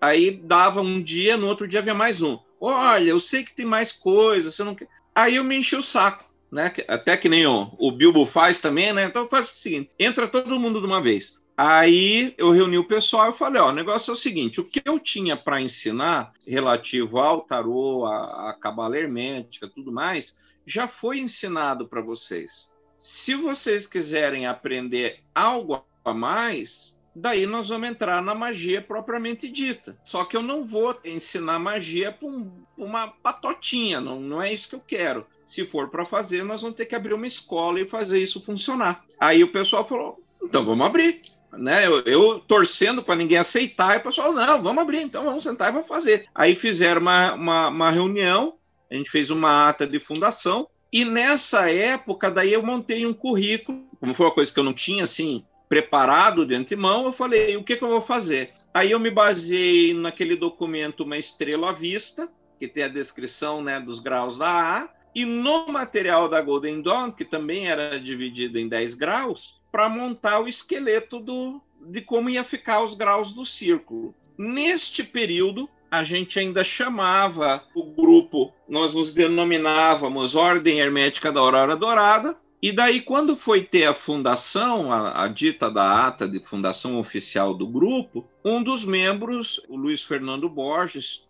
Aí dava um dia, no outro dia havia mais um. Olha, eu sei que tem mais coisas, você não quer. Aí eu me enchi o saco, né? Até que nem o, o Bilbo faz também, né? Então faz o seguinte: entra todo mundo de uma vez. Aí eu reuni o pessoal e falei: ó, o negócio é o seguinte: o que eu tinha para ensinar relativo ao tarô, a cabala hermética, tudo mais, já foi ensinado para vocês. Se vocês quiserem aprender algo a mais, daí nós vamos entrar na magia propriamente dita. Só que eu não vou ensinar magia para um, uma patotinha, não, não é isso que eu quero. Se for para fazer, nós vamos ter que abrir uma escola e fazer isso funcionar. Aí o pessoal falou: então vamos abrir. Né? Eu, eu torcendo para ninguém aceitar, e o pessoal, não, vamos abrir, então vamos sentar e vamos fazer. Aí fizeram uma, uma, uma reunião a gente fez uma ata de fundação, e nessa época, daí eu montei um currículo, como foi uma coisa que eu não tinha, assim, preparado de antemão, eu falei, o que, que eu vou fazer? Aí eu me baseei naquele documento Uma Estrela à Vista, que tem a descrição né, dos graus da A, e no material da Golden Dawn, que também era dividido em 10 graus, para montar o esqueleto do, de como ia ficar os graus do círculo. Neste período, a gente ainda chamava o grupo, nós nos denominávamos Ordem Hermética da Aurora Dourada, e daí, quando foi ter a fundação, a, a, dita da ata de fundação oficial do grupo, um dos membros, o Luiz Fernando Borges,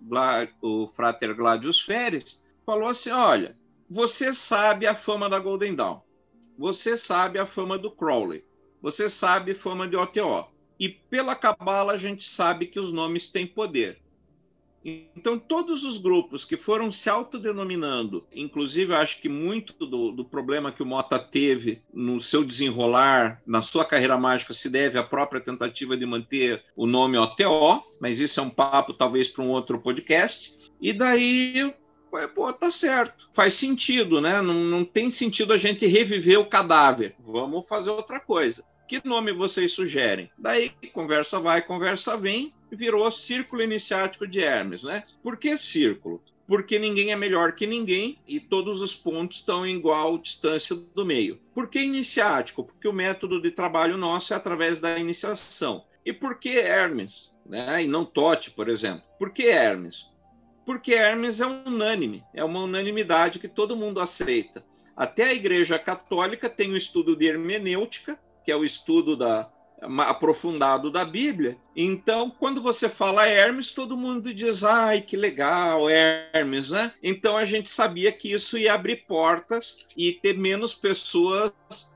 o Frater Gladius Feres, falou assim: Olha, você sabe a fama da Golden Dawn, você sabe a fama do Crowley, você sabe a fama de OTO. E pela cabala a gente sabe que os nomes têm poder. Então, todos os grupos que foram se autodenominando, inclusive eu acho que muito do, do, problema que o Mota teve no seu desenrolar, na sua carreira mágica, se deve à própria tentativa de manter o nome OTO, mas isso é um papo talvez para um outro podcast. E daí, pô, tá certo, faz sentido, né? Não, não tem sentido a gente reviver o cadáver, vamos fazer outra coisa. Que nome vocês sugerem? Daí, conversa vai, conversa vem, virou Círculo Iniciático de Hermes, né? Por que círculo? porque ninguém é melhor que ninguém e todos os pontos estão em igual distância do meio. Por que iniciático? Porque o método de trabalho nosso é através da iniciação. E por que Hermes? Né? E não Tote, por exemplo. Por que Hermes? Porque Hermes é unânime, é uma unanimidade que todo mundo aceita. Até a Igreja Católica tem o estudo de hermenêutica, que é o estudo da, aprofundado da Bíblia. Então, quando você fala Hermes, todo mundo diz: ai, que legal, Hermes, né? Então a gente sabia que isso ia abrir portas e ter menos pessoas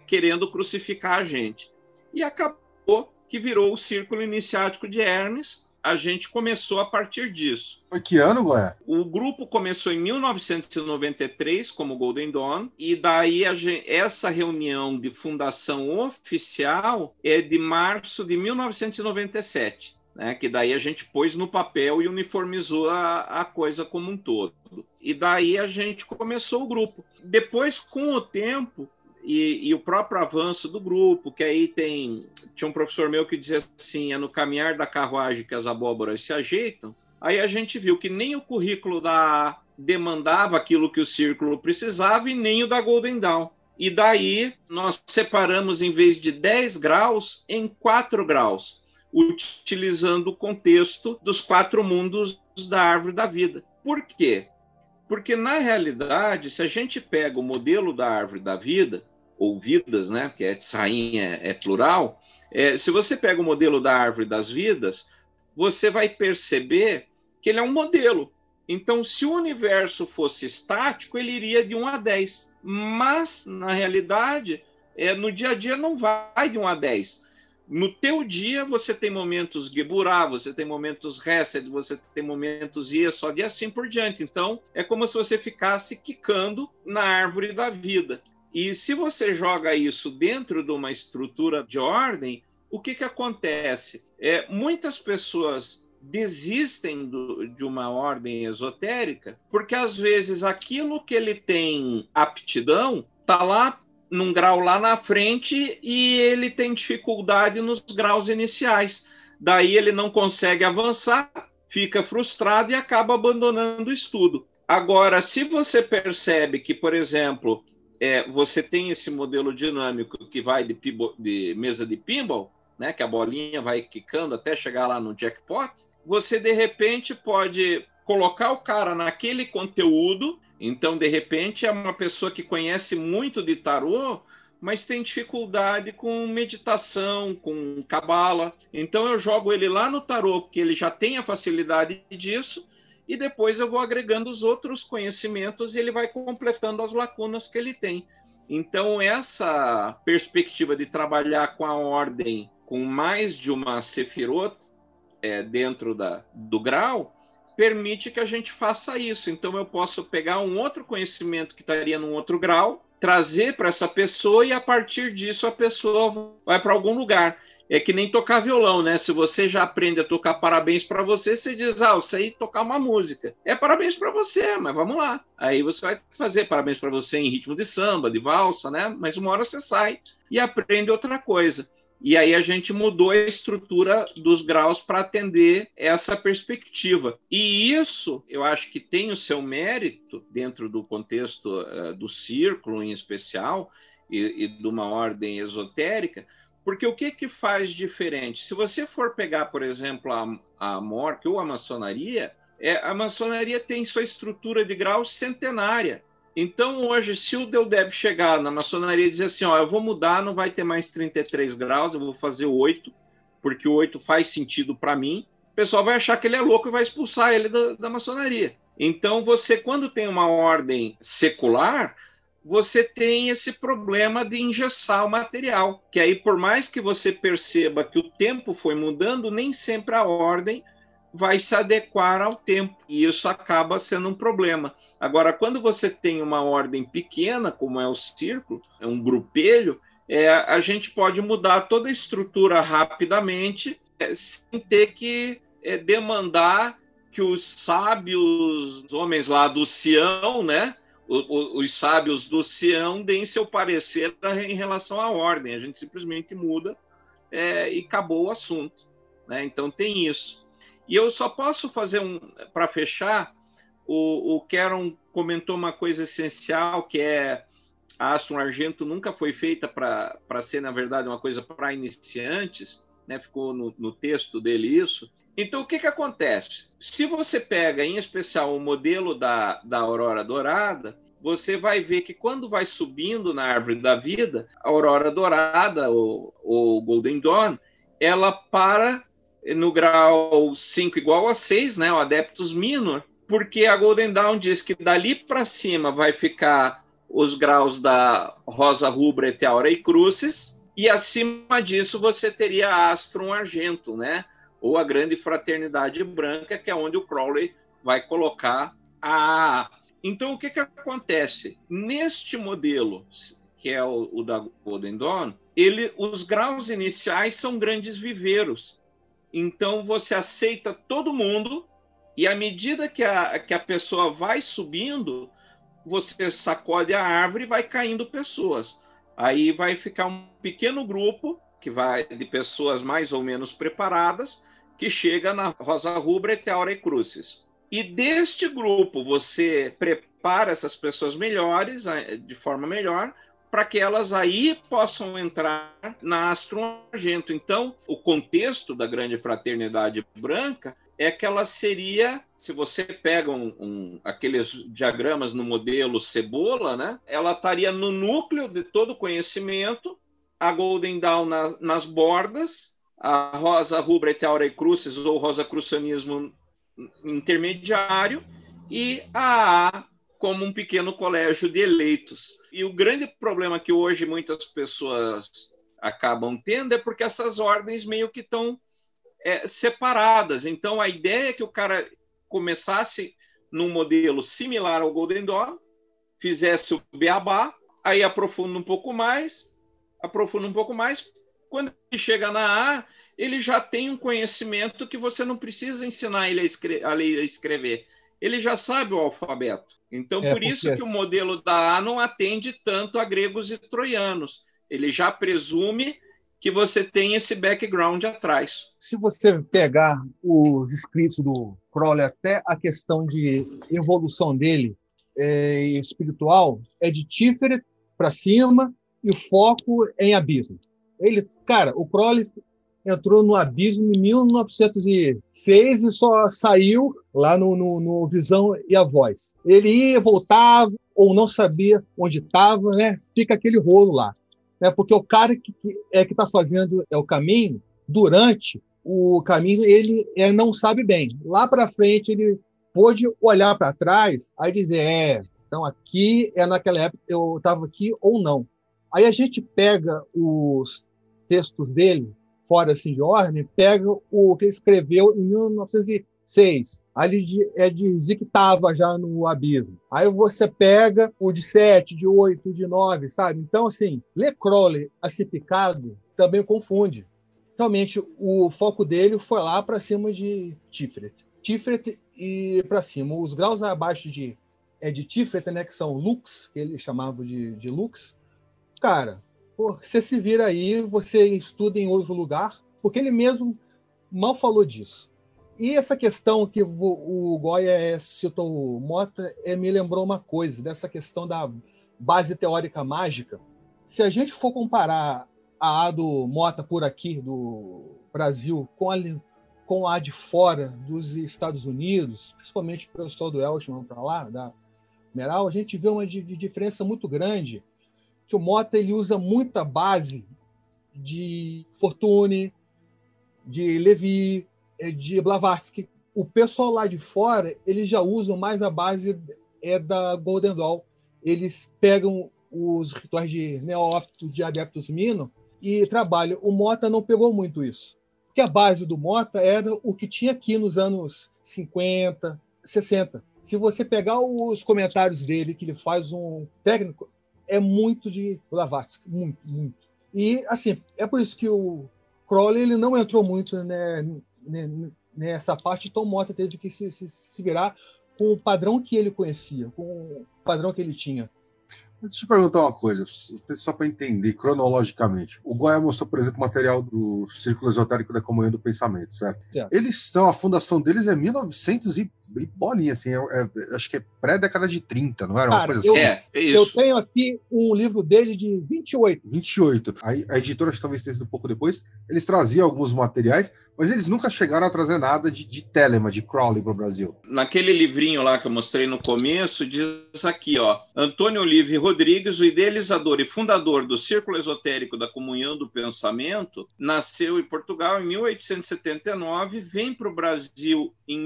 querendo crucificar a gente. E acabou que virou o círculo iniciático de Hermes, a gente começou a partir disso. Foi que ano, Goiás? O grupo começou em 1993 como Golden Dawn e daí gente, essa reunião de fundação oficial é de março de 1997. Né, que daí a gente pôs no papel e uniformizou a, a coisa como um todo. E daí a gente começou o grupo. Depois, com o tempo, e, e, o próprio avanço do grupo, que aí tem. Tinha um professor meu que dizia assim: é no caminhar da carruagem que as abóboras se ajeitam. Aí a gente viu que nem o currículo da demandava aquilo que o círculo precisava e nem o da Golden Dawn. E daí nós separamos, em vez de 10 graus, em 4 graus, utilizando o contexto dos quatro mundos da árvore da vida. Por quê? Porque, na realidade, se a gente pega o modelo da árvore da vida, ou vidas, né, que é sainha é, é plural, é, se você pega o modelo da árvore das vidas, você vai perceber que ele é um modelo. Então, se o universo fosse estático, ele iria de 1 a 10. Mas, na realidade, é, no dia a dia não vai de 1 a 10. No teu dia, você tem momentos Geburah, você tem momentos Hesed, você tem momentos Yesod e assim por diante. Então, é como se você ficasse quicando na árvore da vida. E se você joga isso dentro de uma estrutura de ordem, o que, que acontece? É, muitas pessoas desistem do, de uma ordem esotérica porque às vezes aquilo que ele tem aptidão está lá num grau lá na frente e ele tem dificuldade nos graus iniciais. Daí ele não consegue avançar, fica frustrado e acaba abandonando o estudo. Agora, se você percebe que, por exemplo, é, você tem esse modelo dinâmico que vai de, de, mesa de pinball, né, que a bolinha vai quicando até chegar lá no jackpot, você de repente pode colocar o cara naquele conteúdo. Então, de repente, é uma pessoa que conhece muito de tarô, mas tem dificuldade com meditação, com cabala. Então, eu jogo ele lá no tarô, porque ele já tem a facilidade disso e depois eu vou agregando os outros conhecimentos e ele vai completando as lacunas que ele tem. Então, essa perspectiva de trabalhar com a ordem com mais de uma sefirot é, dentro da, do grau permite que a gente faça isso. Então, eu posso pegar um outro conhecimento que estaria num outro grau, trazer para essa pessoa e a partir disso a pessoa vai para algum lugar. É que nem tocar violão, né? Se você já aprende a tocar parabéns para você, você diz, ah, eu sei tocar uma música. É parabéns para você, mas vamos lá. Aí você vai fazer parabéns para você em ritmo de samba, de valsa, né? Mas uma hora você sai e aprende outra coisa. E aí a gente mudou a estrutura dos graus para atender essa perspectiva. E isso, eu acho que tem o seu mérito dentro do contexto uh, do círculo em especial e, e de uma ordem esotérica, porque o que, que faz diferente? Se você for pegar, por exemplo, a, a MORC ou a maçonaria, é, a maçonaria tem sua estrutura de graus centenária. Então, hoje, se o Deudeb chegar na maçonaria e dizer assim, ó, eu vou mudar, não vai ter mais 33 graus, eu vou fazer 8, porque o 8 faz sentido para mim, o pessoal vai achar que ele é louco e vai expulsar ele da, da maçonaria. Então, você, quando tem uma ordem secular, você tem esse problema de engessar o material, que aí por mais que você perceba que o tempo foi mudando, nem sempre a ordem vai se adequar ao tempo, e isso acaba sendo um problema. Agora, quando você tem uma ordem pequena, como é o círculo, é um grupelho, é, a gente pode mudar toda a estrutura rapidamente, é, sem ter que é, demandar que os sábios, os homens lá do Sião, né, os sábios do Sião deem seu parecer em relação à ordem. A gente simplesmente muda é, e acabou o assunto. Né? Então tem isso. E eu só posso fazer um, para fechar, o, o Caron comentou uma coisa essencial, que é a Astro Argento nunca foi feita para ser, na verdade, uma coisa para iniciantes, né? ficou no, no texto dele isso. Então, o que, que acontece? Se você pega, em especial, o modelo da, da Aurora Dourada, você vai ver que quando vai subindo na árvore da vida, a Aurora Dourada, ou, ou Golden Dawn, ela para no grau 5 igual a 6, né, o Adeptus Minor, porque a Golden Dawn diz que dali para cima vai ficar os graus da Rosa Rubra, Eteaura e Crucis, e acima disso você teria Astrum Argento, né? Ou a Grande Fraternidade Branca, que é onde o Crowley vai colocar a Então, o que, que acontece? Neste modelo, que é o, o da Golden Dawn, ele, os graus iniciais são grandes viveiros. Então, você aceita todo mundo, e à medida que a, que a pessoa vai subindo, você sacode a árvore e vai caindo pessoas. Aí vai ficar um pequeno grupo que vai de pessoas mais ou menos preparadas que chega na Rosa Rubra e Teora e Crucis. E deste grupo você prepara essas pessoas melhores, de forma melhor, para que elas aí possam entrar na Astro Argento. Então, o contexto da Grande Fraternidade Branca é que ela seria, se você pega um, um, aqueles diagramas no modelo cebola, né? Ela estaria no núcleo de todo o conhecimento, a Golden Dawn na, nas bordas, a Rosa Rubra e Crucis ou Rosa Crucianismo intermediário e a A como um pequeno colégio de eleitos. E o grande problema que hoje muitas pessoas acabam tendo é porque essas ordens meio que estão é, separadas. Então, a ideia é que o cara começasse num modelo similar ao Golden Dawn, fizesse o beabá, aí aprofunda um pouco mais, aprofunda um pouco mais. Quando ele chega na A, ele já tem um conhecimento que você não precisa ensinar ele a, escre a ler a escrever. Ele já sabe o alfabeto. Então, é por porque... isso que o modelo da A não atende tanto a gregos e troianos. Ele já presume que você tem esse background atrás. Se você pegar os escritos do Crowley, até a questão de evolução dele é, espiritual, é de Tiferet para cima e o foco é em abismo. Ele, cara, o Crowley entrou no abismo em 1906 e só saiu lá no, no, no Visão e a Voz. Ele ia, voltava, ou não sabia onde estava, né? Fica aquele rolo lá né? porque o cara que, que é que está fazendo é o caminho, durante o caminho, ele é, não sabe bem. Lá para frente, ele pôde olhar para trás aí dizer: é, então aqui é naquela época eu estava aqui ou não. Aí a gente pega os textos dele, fora assim de ordem, pega o que ele escreveu em 1906. Ali é de que já no abismo. Aí você pega o de 7, de 8, de 9, sabe? Então, assim, ler Crowley acipicado também confunde. Realmente, o foco dele foi lá para cima de Tiferet. Tiferet e para cima. Os graus abaixo de, é de Tiferet, né, que são Lux, que ele chamava de, de Lux. Cara, você se vira aí, você estuda em outro lugar, porque ele mesmo mal falou disso. E essa questão que o Goya citou o Mota é, me lembrou uma coisa, dessa questão da base teórica mágica. Se a gente for comparar a A do Mota por aqui, do Brasil, com a, com a de fora dos Estados Unidos, principalmente o pessoal do Elshman para lá, da Meral, a gente vê uma diferença muito grande, que o Mota ele usa muita base de Fortune, de Levi, é de Blavatsky. O pessoal lá de fora, eles já usam mais a base é da Golden Dawn. Eles pegam os rituais de neófito, de adeptos mino e trabalham. O Mota não pegou muito isso. Porque a base do Mota era o que tinha aqui nos anos 50, 60. Se você pegar os comentários dele, que ele faz um técnico, é muito de Blavatsky, muito, muito. E, assim, é por isso que o Crowley ele não entrou muito né, nessa parte, Tom Mota teve que se, se, se, virar com o padrão que ele conhecia, com o padrão que ele tinha. Deixa eu te perguntar uma coisa, só para entender cronologicamente. O Goya mostrou, por exemplo, material do Círculo Esotérico da Comunhão do Pensamento, certo? certo? Eles estão, a fundação deles é 1910 bem bolinha, assim. É, é, acho que é pré-década de 30, não era uma Cara, coisa eu- assim? É, é Eu isso. tenho aqui um livro dele de 28. 28. Aí a editora, que talvez tenha sido um pouco depois, eles traziam alguns materiais, mas eles nunca chegaram a trazer nada de, de Telema, de Crowley para o Brasil. Naquele livrinho lá que eu mostrei no começo, diz aqui, ó, Antônio Olive Rodrigues, o idealizador e fundador do Círculo Esotérico da Comunhão do Pensamento, nasceu em Portugal em 1879, vem para o Brasil em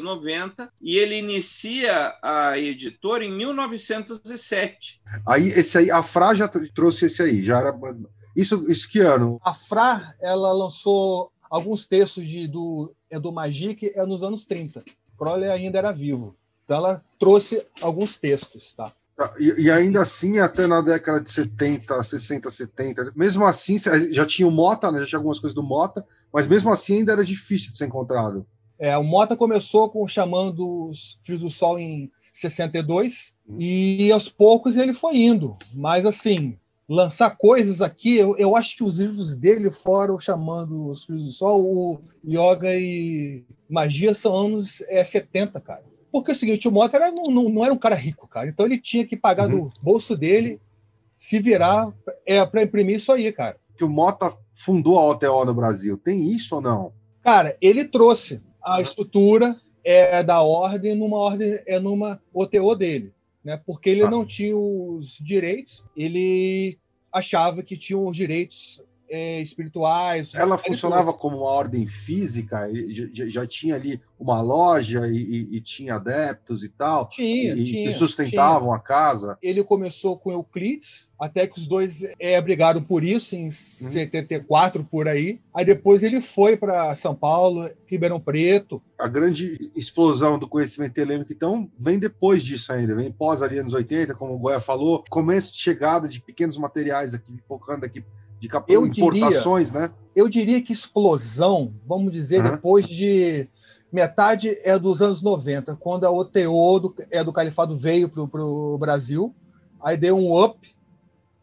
1890 e ele inicia a editora em 1907. Aí, esse aí, a Fra já tr- trouxe esse aí, já era. Isso, isso que ano? A Fra, ela lançou alguns textos de, do, é do Magic é nos anos 30. Crowley ainda era vivo. Então ela trouxe alguns textos, tá? Tá, E, e ainda assim, até na década de 70, 60, 70, mesmo assim, já tinha o Mota, né? Já tinha algumas coisas do Mota, mas mesmo assim ainda era difícil de ser encontrado. É, o Mota começou com chamando os Filhos do Sol em 62 e aos poucos ele foi indo. Mas assim, lançar coisas aqui, eu, eu acho que os livros dele foram chamando os Filhos do Sol, o Yoga e Magia são anos é, 70, cara. Porque é o seguinte, o Mota era, não, não, não era um cara rico, cara. Então ele tinha que pagar Uhum. do bolso dele, se virar é, para imprimir isso aí, cara. Que o Mota fundou a OTO no Brasil. Tem isso ou não? Cara, ele trouxe a estrutura é, da ordem numa ordem é numa OTO dele, né? Porque ele Ah. não tinha os direitos, ele achava que tinha os direitos é, espirituais. Ela Ele funcionava como uma ordem física, já, já- tinha ali uma loja e, e- e tinha adeptos e tal, Tinha, e, tinha, que sustentavam a casa. Ele começou com Euclides, até que os dois é, brigaram por isso em 74 por aí. Aí depois ele foi para São Paulo, Ribeirão Preto. A grande explosão do conhecimento telêmico, então, vem depois disso ainda, vem pós ali anos 80, como o Goya falou, começo de chegada de pequenos materiais aqui, focando aqui de cap- Eu diria- importações, né? eu diria que explosão, vamos dizer, Aham. depois de metade é dos anos 90, quando a OTO do, é do Califado veio para o Brasil, aí deu um up,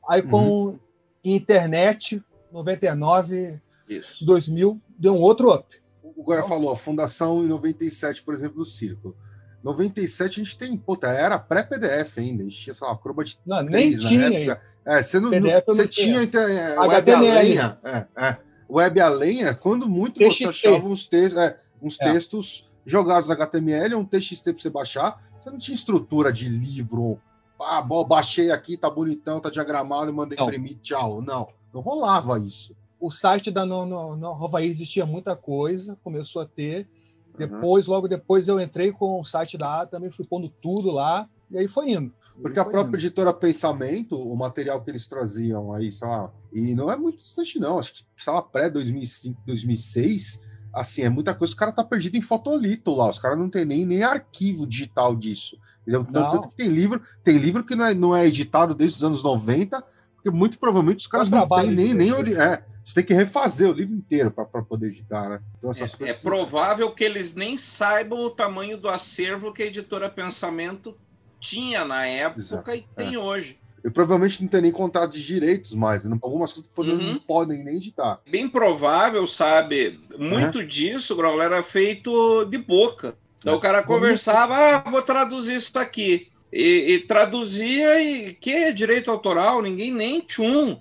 aí com internet, 99, Isso. 2000, deu um outro up. O Goya falou, a fundação em 97, por exemplo, do Círculo. 97 a gente tem, puta, era pré-PDF ainda, a gente tinha, sei lá, Acrobat Não, nem 3 na tinha época. É, você não, PDF você tinha. tinha é, web a HTML. lenha. É, é. Web a lenha, quando muito você TXT. achava uns, te é, uns É. textos jogados HTML, um TXT para você baixar, você não tinha estrutura de livro. Ah, bom, baixei aqui, tá bonitão, tá diagramado, mandei Não. imprimir, tchau. Não, não rolava isso. O site da no, no, no Havaí existia muita coisa, começou a ter. Uhum. Depois, logo depois, eu entrei com o site da A, também fui pondo tudo lá, e aí foi indo. Porque a própria indo. editora Pensamento, o material que eles traziam aí, sei lá, e não é muito distante, não. Acho que, sei lá, pré-2005, 2006, assim, é muita coisa. Os caras tá perdido em fotolito lá. Os caras não tem nem, nem arquivo digital disso. Entendeu? Tanto que tem livro, tem livro que não é, não é editado desde os anos 90, porque muito provavelmente os caras não têm nem, nem fazer. ori- é, você tem que refazer o livro inteiro para poder editar, né? Então, essas É, é coisas. provável que eles nem saibam o tamanho do acervo que a editora Pensamento tinha na época Exato, e tem hoje. E provavelmente não tem nem contrato de direitos mais. Algumas coisas que Uhum. não podem nem editar. Bem provável, sabe? Muito disso, Grau, era feito de boca. Então o cara conversava, ah, vou traduzir isso aqui. E, e traduzia e que é direito autoral, ninguém nem tchum.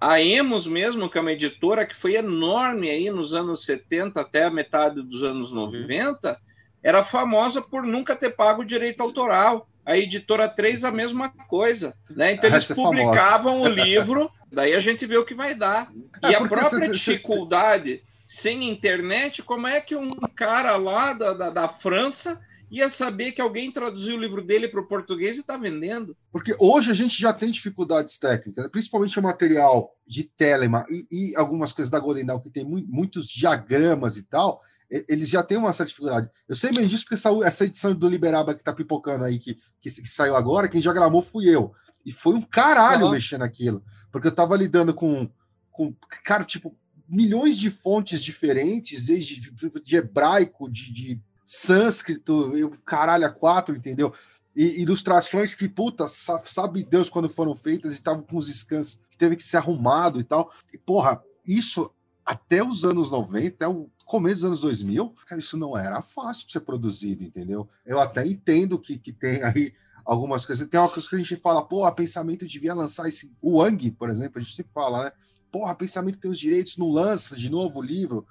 A Emos mesmo, que é uma editora que foi enorme aí nos anos 70 até a metade dos anos 90, era famosa por nunca ter pago direito autoral. A editora 3 a mesma coisa, né? Então eles Essa é publicavam o *laughs* livro, daí a gente vê o que vai dar. É, E a própria você- dificuldade, sem internet, como é que um cara lá da, da, da França ia saber que alguém traduziu o livro dele para o português e está vendendo? Porque hoje a gente já tem dificuldades técnicas, principalmente o material de Telema e, e algumas coisas da Golden Dawn que tem mu- muitos diagramas e tal, eles já têm uma certa dificuldade. Eu sei bem disso porque saiu essa edição do Liberaba que tá pipocando aí, que, que, que saiu agora, quem diagramou fui eu. E foi um caralho Aham. mexer naquilo, porque eu tava lidando com, com cara, tipo, milhões de fontes diferentes, desde de, de hebraico, de, de sânscrito, eu, caralho, a quatro, entendeu? E ilustrações que, puta, sa- sabe Deus quando foram feitas e estavam com os scans que teve que ser arrumado e tal. E, porra, isso até os anos 90 é o começo dos anos 2000, cara, isso não era fácil para ser produzido, entendeu? Eu até entendo que, que tem aí algumas coisas. Tem uma coisa que a gente fala, pô, pensamento devia lançar esse. O Wang, por exemplo, a gente sempre fala, né? Porra, pensamento tem os direitos, não lança de novo o livro.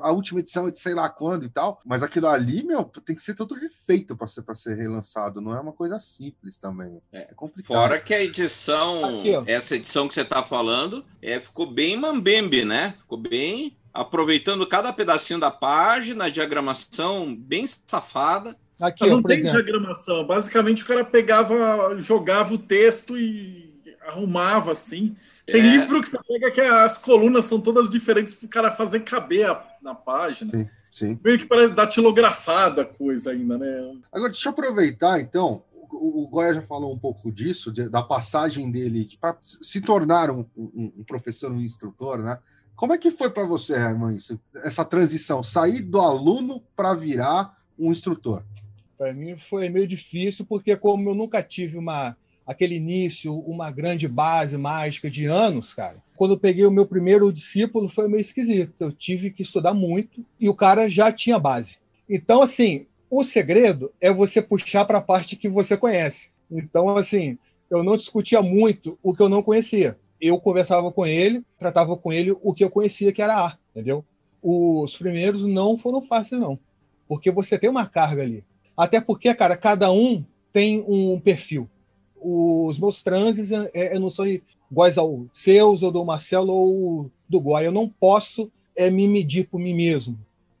A última edição é de sei lá quando e tal. Mas aquilo ali, meu, tem que ser todo refeito para ser, ser relançado. Não é uma coisa simples também. É, é complicado. Fora que a edição, Aqui, essa edição que você está falando, é, ficou bem mambembe, né? Ficou bem aproveitando cada pedacinho da página, diagramação bem safada. Aqui, não tem exemplo. diagramação. Basicamente, o cara pegava, jogava o texto e arrumava assim. Tem é. livro que você pega que as colunas são todas diferentes para o cara fazer caber a, na página. Sim, sim. Meio que parece datilografada a coisa ainda, né? Agora, deixa eu aproveitar, então. O, o Goya já falou um pouco disso, de, da passagem dele para se tornar um, um, um professor, um instrutor, né? Como é que foi para você, Herman, essa transição, sair do aluno para virar um instrutor? Para mim foi meio difícil, porque como eu nunca tive uma aquele início, uma grande base mágica de anos, cara. Quando eu peguei o meu primeiro discípulo foi meio esquisito. Eu tive que estudar muito e o cara já tinha base. Então, assim, o segredo é você puxar para a parte que você conhece. Então, assim, eu não discutia muito o que eu não conhecia eu conversava com ele, tratava com ele o que eu conhecia que era A, entendeu? Os primeiros não foram fáceis, não. Porque você tem uma carga ali. Até porque, cara, cada um tem um perfil. Os meus transes, é, é, não sou iguais ao seus, ou do Marcelo, ou do Goya. Eu não posso é, me medir por mim mesmo.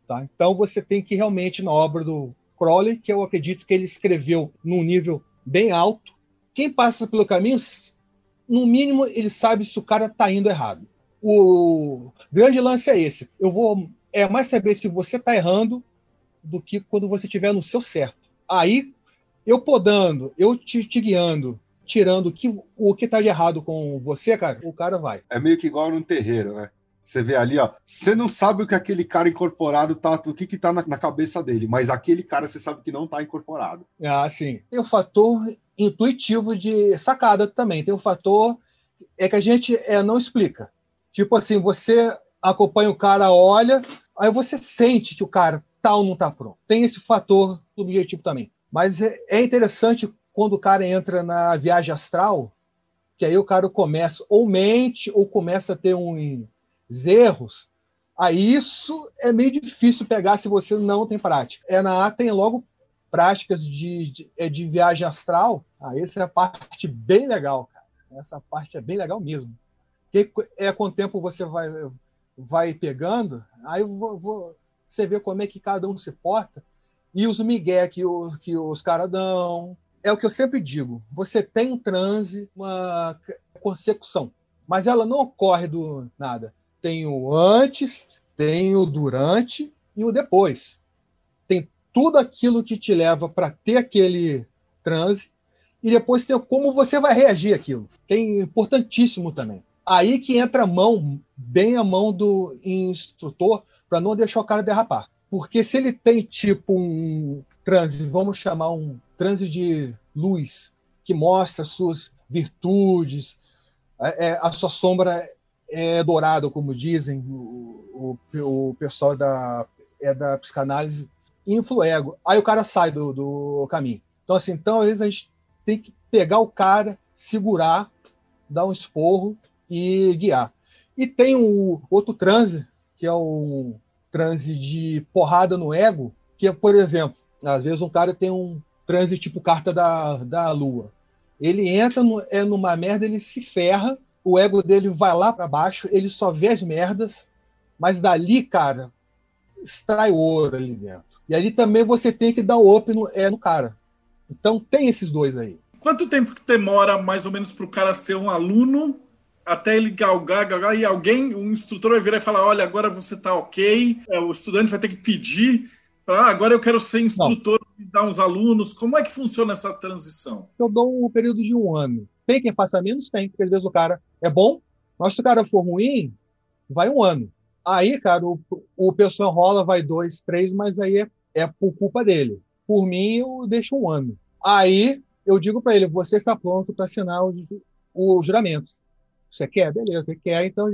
Tá? Então você tem que realmente, na obra do Crowley, que eu acredito que ele escreveu num nível bem alto, quem passa pelo caminho no mínimo, ele sabe se o cara está indo errado. O grande lance é esse. Eu vou é mais saber se você está errando do que quando você estiver no seu certo. Aí, eu podando, eu te, te guiando, tirando o que o que está de errado com você, cara, o cara vai. É meio que igual num terreiro, né? Você vê ali, ó. Você não sabe o que aquele cara incorporado tá, o que que tá na, na cabeça dele, mas aquele cara você sabe que não tá incorporado. Ah, sim. Tem o fator intuitivo de sacada também. Tem um fator é que a gente é, não explica. Tipo assim, você acompanha o cara, olha, aí você sente que o cara tal tá não está pronto. Tem esse fator subjetivo também. Mas é, é interessante quando o cara entra na viagem astral, que aí o cara começa ou mente ou começa a ter uns erros. Aí isso é meio difícil pegar se você não tem prática. É na A tem logo práticas de, de, é de viagem astral, ah, essa é a parte bem legal, cara. Essa parte é bem legal mesmo. Que é com o tempo você vai, vai pegando, aí vou, vou, você vê como é que cada um se porta e os migué que, o, que os caras dão. É o que eu sempre digo: você tem um transe, uma consecução, mas ela não ocorre do nada. Tem o antes, tem o durante e o depois tudo aquilo que te leva para ter aquele transe e depois ter como você vai reagir aquilo. É importantíssimo também. Aí que entra a mão, bem a mão do instrutor, para não deixar o cara derrapar. Porque se ele tem tipo um transe, vamos chamar um transe de luz, que mostra suas virtudes, é, é a sua sombra é dourada, como dizem o, o, o pessoal da, é da psicanálise, influego. Aí o cara sai do, do caminho. Então, assim, então, às vezes a gente tem que pegar o cara, segurar, dar um esporro e guiar. E tem o outro transe, que é o transe de porrada no ego, que é, por exemplo, às vezes um cara tem um transe tipo carta da, da lua. Ele entra no, é numa merda, ele se ferra, o ego dele vai lá para baixo, ele só vê as merdas, mas dali, cara, extrai ouro ali dentro. E ali também você tem que dar o up no, é, no cara. Então tem esses dois aí. Quanto tempo que demora mais ou menos para o cara ser um aluno até ele galgar, galgar e alguém, um instrutor vai virar e falar: olha, agora você está ok, é, o estudante vai ter que pedir para ah, agora eu quero ser instrutor e dar uns alunos. Como é que funciona essa transição? Eu dou um período de um ano. Tem quem faça menos? Tem, porque às vezes o cara é bom, mas se o cara for ruim, vai um ano. Aí, cara, o, o pessoal rola, vai dois, três, mas aí é é por culpa dele. Por mim, eu deixo um ano. Aí eu digo para ele: você está pronto para assinar os, os juramentos. Você quer? Beleza, você quer, então,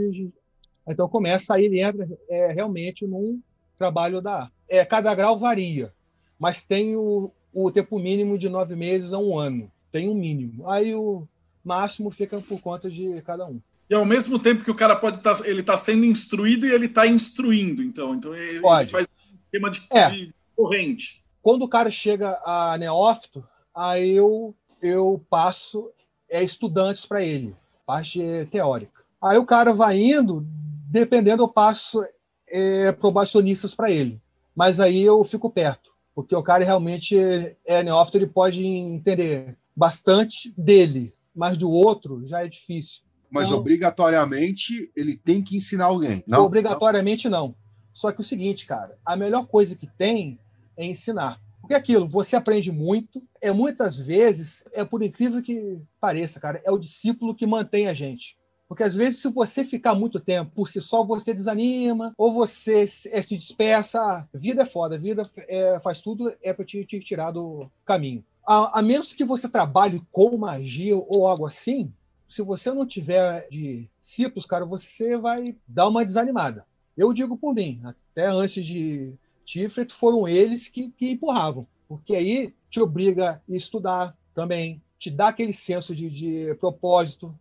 então começa, aí ele entra é, realmente num trabalho da é Cada grau varia, mas tem o, o tempo mínimo de nove meses a um ano. Tem um mínimo. Aí o máximo fica por conta de cada um. E ao mesmo tempo que o cara pode estar, tá, ele está sendo instruído e ele está instruindo, então, então ele, pode. faz um esquema de, é. de, corrente. Quando o cara chega a neófito, aí eu eu passo é estudantes para ele, parte teórica. Aí o cara vai indo, dependendo eu passo é, probacionistas para ele, mas aí eu fico perto, porque o cara realmente é neófito, ele pode entender bastante dele, mas do outro já é difícil. Mas obrigatoriamente ele tem que ensinar alguém. Não? Obrigatoriamente não. Só que o seguinte, cara, a melhor coisa que tem é ensinar. Porque é aquilo, você aprende muito, é muitas vezes, é por incrível que pareça, cara, é o discípulo que mantém a gente. Porque às vezes, se você ficar muito tempo por si só, você desanima, ou você se, é, se dispersa. Ah, vida é foda, vida é, faz tudo, é para te, te tirar do caminho. A, a menos que você trabalhe com magia ou algo assim, se você não tiver de discípulos, cara, você vai dar uma desanimada. Eu digo por mim, até antes de Tiferet, foram eles que, que empurravam, porque aí te obriga a estudar também, te dá aquele senso de, de propósito,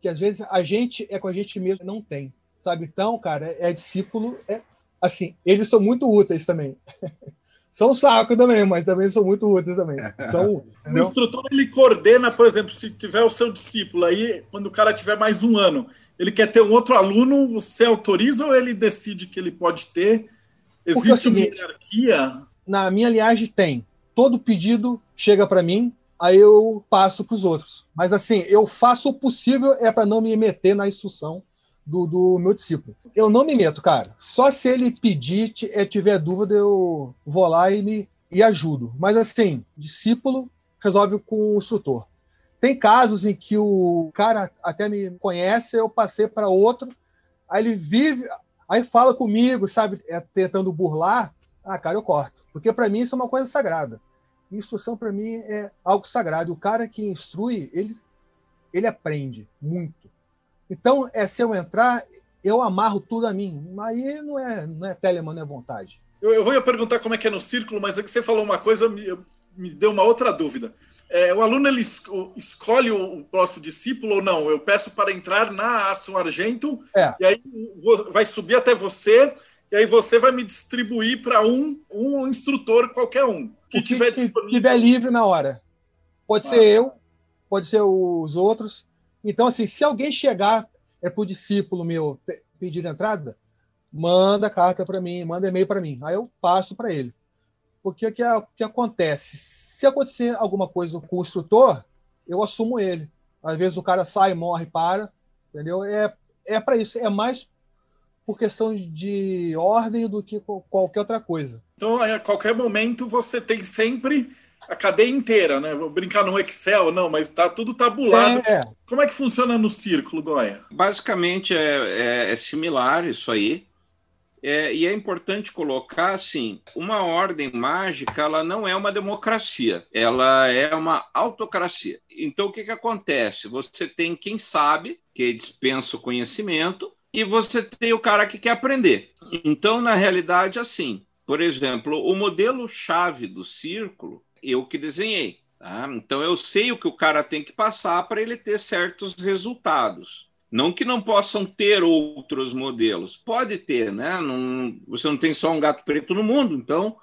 que às vezes a gente é com a gente mesmo não tem, sabe? Então, cara, é discípulo, é assim, eles são muito úteis também. *laughs* são saco também, mas também são muito úteis também. São, *laughs* o instrutor ele coordena, por exemplo, se tiver o seu discípulo aí, quando o cara tiver mais um ano, ele quer ter um outro aluno, você autoriza ou ele decide que ele pode ter? Existe é seguinte, uma hierarquia? Na minha linhagem tem. Todo pedido chega para mim, aí eu passo para os outros. Mas assim, eu faço o possível é para não me meter na instrução do, do, meu discípulo. Eu não me meto, cara. Só se ele pedir, é, tiver dúvida, eu vou lá e me e ajudo. Mas assim, discípulo resolve com o instrutor. Tem casos em que o cara até me conhece, eu passei para outro, aí ele vive, aí fala comigo, sabe, é, tentando burlar. Ah, cara, eu corto. Porque para mim isso é uma coisa sagrada. Instrução para mim é algo sagrado. O cara que instrui, ele, ele aprende muito. Então, é se eu entrar, eu amarro tudo a mim. Aí não é, não é Telemann, não é vontade. Eu, eu vou perguntar como é que é no círculo, mas é que você falou uma coisa, me, me deu uma outra dúvida. É, o aluno ele escolhe o, próximo discípulo ou não? Eu peço para entrar na Astro Argento, é. e aí vai subir até você, e aí você vai me distribuir para um, um instrutor qualquer um. Que, que tiver, que tiver livre na hora. Pode Nossa. ser eu, pode ser os outros. Então, assim, se alguém chegar é o discípulo meu pedir entrada, manda carta para mim, manda e-mail para mim. Aí eu passo para ele. Porque o que, o que acontece? Se acontecer alguma coisa com o instrutor, eu assumo ele. Às vezes o cara sai, morre, para. Entendeu? É, é para isso. É mais por questão de ordem do que qualquer outra coisa. Então, a qualquer momento, você tem sempre a cadeia inteira, né? Vou brincar no Excel, não, mas tá tudo tabulado. É. Como é que funciona no círculo, Goya? Basicamente é, é, é similar isso aí. É, e é importante colocar assim, uma ordem mágica ela não é uma democracia, ela é uma autocracia. Então o que, que acontece? Você tem quem sabe, que dispensa o conhecimento, e você tem o cara que quer aprender. Então, na realidade, assim, por exemplo, o modelo chave do círculo eu que desenhei. Tá? Então eu sei o que o cara tem que passar para ele ter certos resultados. Não que não possam ter outros modelos. Pode ter, né? Não, você não tem só um gato preto no mundo, então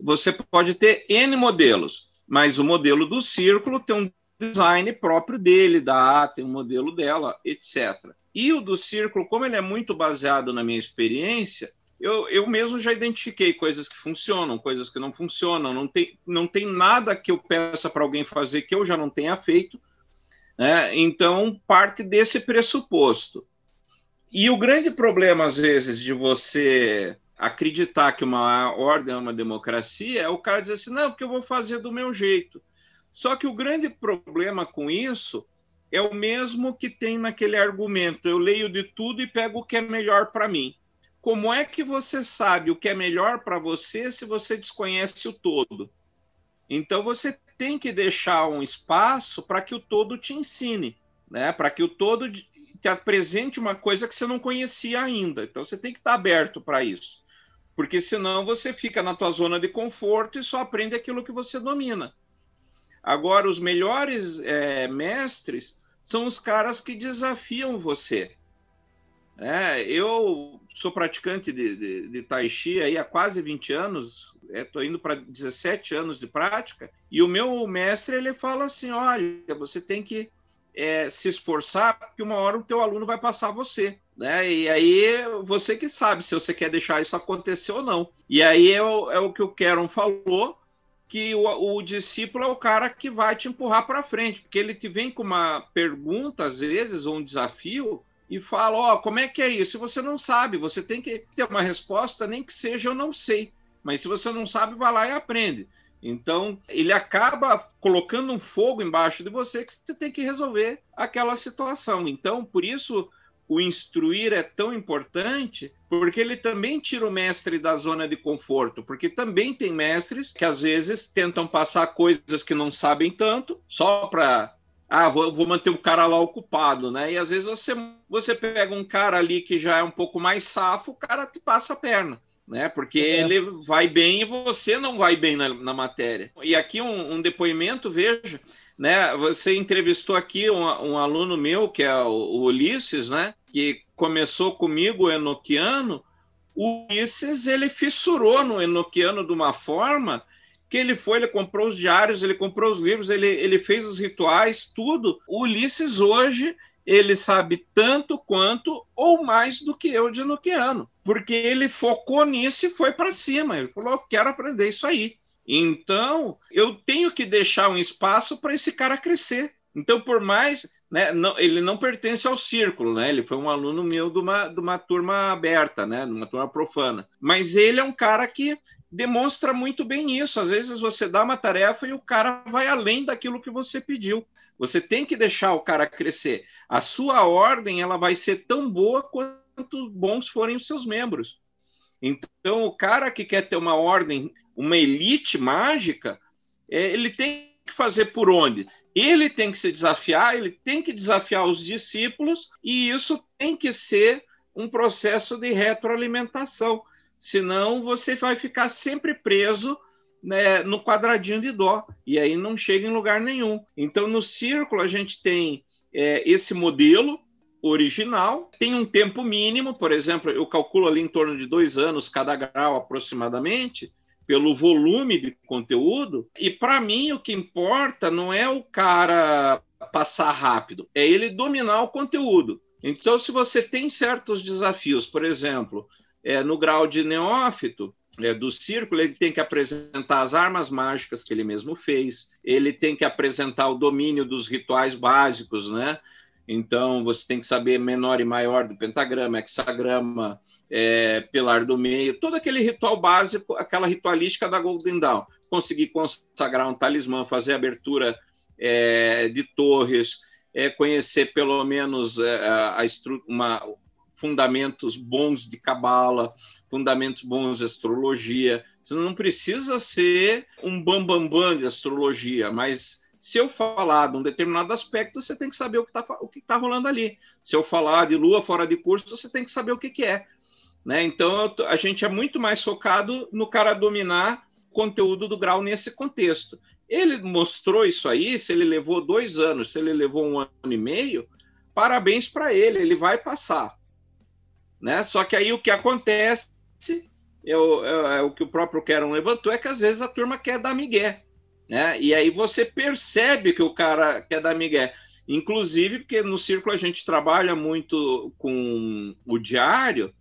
você pode ter N modelos, mas o modelo do círculo tem um design próprio dele, da A tem um modelo dela, etc. E o do círculo, como ele é muito baseado na minha experiência, eu, eu mesmo já identifiquei coisas que funcionam, coisas que não funcionam. Não tem, não tem nada que eu peça para alguém fazer que eu já não tenha feito. Né? Então, parte desse pressuposto. E o grande problema, às vezes, de você acreditar que uma ordem é uma democracia é o cara dizer assim: não, porque eu vou fazer do meu jeito. Só que o grande problema com isso é o mesmo que tem naquele argumento: eu leio de tudo e pego o que é melhor para mim como é que você sabe o que é melhor para você se você desconhece o todo? Então você tem que deixar um espaço para que o todo te ensine, né? Para que o todo te apresente uma coisa que você não conhecia ainda. Então você tem que estar aberto para isso. porque senão você fica na tua zona de conforto e só aprende aquilo que você domina. Agora, os melhores é, mestres são os caras que desafiam você. É, eu sou praticante de, de, de, Tai Chi aí há quase 20 anos, estou é, indo para 17 anos de prática, e o meu mestre ele fala assim: olha, você tem que é, se esforçar, porque uma hora o teu aluno vai passar você. Né? E aí você que sabe se você quer deixar isso acontecer ou não. E aí é o, é o que o Keron falou, que o, o, discípulo é o cara que vai te empurrar para frente, porque ele te vem com uma pergunta, às vezes, ou um desafio, e fala: Ó, oh, como é que é isso? Se você não sabe, você tem que ter uma resposta, nem que seja eu não sei. Mas se você não sabe, vai lá e aprende. Então, ele acaba colocando um fogo embaixo de você que você tem que resolver aquela situação. Então, por isso, o instruir é tão importante, porque ele também tira o mestre da zona de conforto, porque também tem mestres que às vezes tentam passar coisas que não sabem tanto, só para ah, vou, vou, manter o cara lá ocupado, né? E às vezes você, você pega um cara ali que já é um pouco mais safo, o cara te passa a perna, né? Porque é. ele vai bem e você não vai bem na, na matéria. E aqui um, um, depoimento, veja, né? Você entrevistou aqui um, um aluno meu, que é o, o, Ulisses, né? Que começou comigo, o Enoquiano. O Ulisses, ele fissurou no Enoquiano de uma forma que ele foi, ele comprou os diários, ele comprou os livros, ele, ele fez os rituais, tudo. O Ulisses hoje ele sabe tanto quanto ou mais do que eu de Noquiano, porque ele focou nisso e foi para cima. Ele falou: quero aprender isso aí. Então, eu tenho que deixar um espaço para esse cara crescer. Então, por mais. Né, não, ele não pertence ao círculo, né? Ele foi um aluno meu de uma, de uma turma aberta, né? De uma turma profana. Mas ele é um cara que demonstra muito bem isso. Às vezes você dá uma tarefa e o cara vai além daquilo que você pediu. Você tem que deixar o cara crescer. A sua ordem ela vai ser tão boa quanto bons forem os seus membros. Então, o cara que quer ter uma ordem, uma elite mágica, é, ele tem que fazer por onde? Ele tem que se desafiar, ele tem que desafiar os discípulos, e isso tem que ser um processo de retroalimentação senão você vai ficar sempre preso né, no quadradinho de dó, e aí não chega em lugar nenhum. Então, no círculo, a gente tem é, esse modelo original, tem um tempo mínimo, por exemplo, eu calculo ali em torno de dois anos cada grau aproximadamente, pelo volume de conteúdo, e para mim o que importa não é o cara passar rápido, é ele dominar o conteúdo. Então, se você tem certos desafios, por exemplo, é, no grau de neófito, é, do círculo, ele tem que apresentar as armas mágicas que ele mesmo fez, ele tem que apresentar o domínio dos rituais básicos, né? Então, você tem que saber menor e maior do pentagrama, hexagrama, é, pilar do meio, todo aquele ritual básico, aquela ritualística da Golden Dawn. Conseguir consagrar um talismã, fazer abertura é, de torres, é, conhecer pelo menos é, a, uma, fundamentos bons de cabala, fundamentos bons de astrologia. Você não precisa ser um bambambam bam, bam de astrologia, mas se eu falar de um determinado aspecto, você tem que saber o que está tá rolando ali. Se eu falar de lua fora de curso, você tem que saber o que, que é. Né? Então, a gente é muito mais focado no cara dominar conteúdo do grau nesse contexto. Ele mostrou isso aí, se ele levou dois anos, se ele levou um ano e meio, parabéns para ele, ele vai passar. Né? Só que aí o que acontece, é o, é, o que o próprio Keron levantou, é que às vezes a turma quer dar migué. Né? E aí você percebe que o cara quer dar migué. Inclusive, porque no círculo a gente trabalha muito com o diário,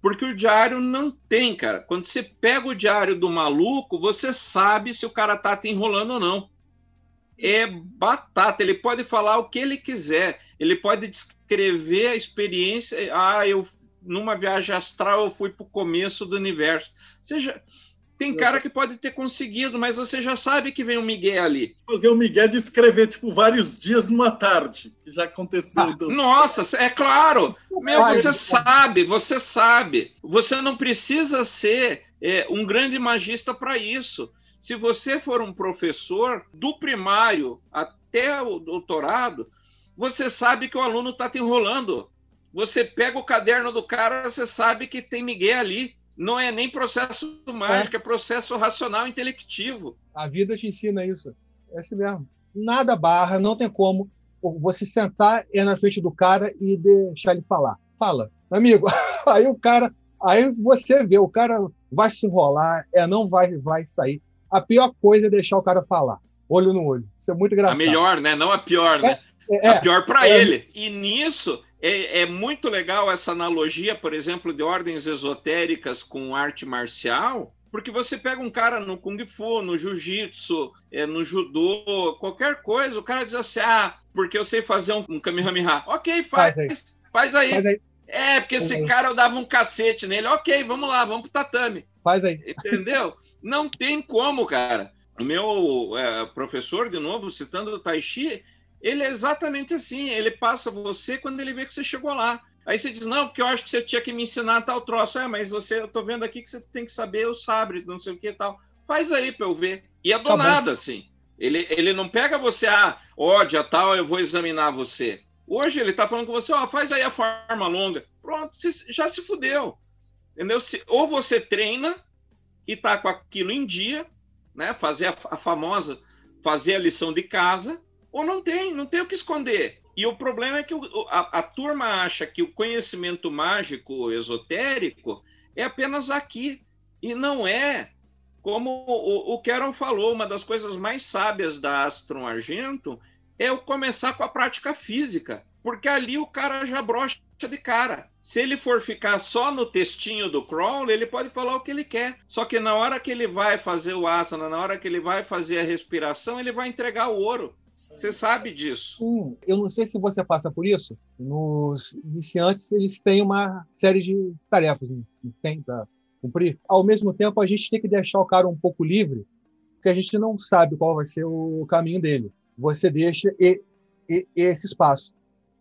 porque o diário não tem, cara. Quando você pega o diário do maluco, você sabe se o cara tá te enrolando ou não. É batata, ele pode falar o que ele quiser, ele pode descrever a experiência. Ah, eu numa viagem astral eu fui para o começo do universo. Seja, tem cara que pode ter conseguido, mas você já sabe que vem o Miguel ali. Fazer o Miguel de escrever, tipo, vários dias numa tarde, que já aconteceu. Ah, do... Nossa, é claro! Meu, você sabe, você sabe. Você não precisa ser é, um grande magista para isso. Se você for um professor do primário até o doutorado, você sabe que o aluno está te enrolando. Você pega o caderno do cara, você sabe que tem Miguel ali. não é nem processo mágico, é, é processo racional intelectivo. A vida te ensina isso. É assim mesmo. Nada barra, não tem como você sentar é na frente do cara e deixar ele falar. Fala, amigo. *laughs* Aí o cara, aí você vê, o cara vai se enrolar, é não vai vai sair. A pior coisa é deixar o cara falar, olho no olho. Isso é muito engraçado. A melhor, né? Não a pior, né? É, é, a pior para é, ele. E nisso é, é, muito legal essa analogia, por exemplo, de ordens esotéricas com arte marcial, porque você pega um cara no Kung Fu, no Jiu-Jitsu, é, no Judô, qualquer coisa, o cara diz assim: ah, porque eu sei fazer um, um Kamehameha. Ok, faz, faz aí. Faz aí. Faz aí. É, porque esse cara eu dava um cacete nele. Ok, vamos lá, vamos pro tatame. Faz aí. Entendeu? Não tem como, cara. O meu é, professor, de novo, citando o Tai Chi, ele é exatamente assim. Ele passa você quando ele vê que você chegou lá. Aí você diz, não, porque eu acho que você tinha que me ensinar tal troço. É, mas você, eu tô vendo aqui que você tem que saber o sabre, não sei o que e tal. Faz aí para eu ver. E é do tá nada, assim. Ele, ele não pega você, ah, ódia tal, eu vou examinar você. Hoje ele tá falando com você, ó, faz aí a forma longa. Pronto, já se fudeu. Entendeu? Se, ou você treina e tá com aquilo em dia, né? Fazer a, a famosa, fazer a lição de casa, ou não tem, não tem o que esconder. E o problema é que a, a, turma acha que o conhecimento mágico esotérico é apenas aqui. E não é. Como o, o Keron falou, uma das coisas mais sábias da Astron Argento é o começar com a prática física. Porque ali o cara já brocha de cara. Se ele for ficar só no textinho do crawl, ele pode falar o que ele quer. Só que na hora que ele vai fazer o asana, na hora que ele vai fazer a respiração, ele vai entregar o ouro. Você sabe disso. Sim, eu não sei se você passa por isso. Nos iniciantes, eles têm uma série de tarefas, não tem para cumprir. Ao mesmo tempo, a gente tem que deixar o cara um pouco livre, porque a gente não sabe qual vai ser o caminho dele. Você deixa e, e, esse espaço.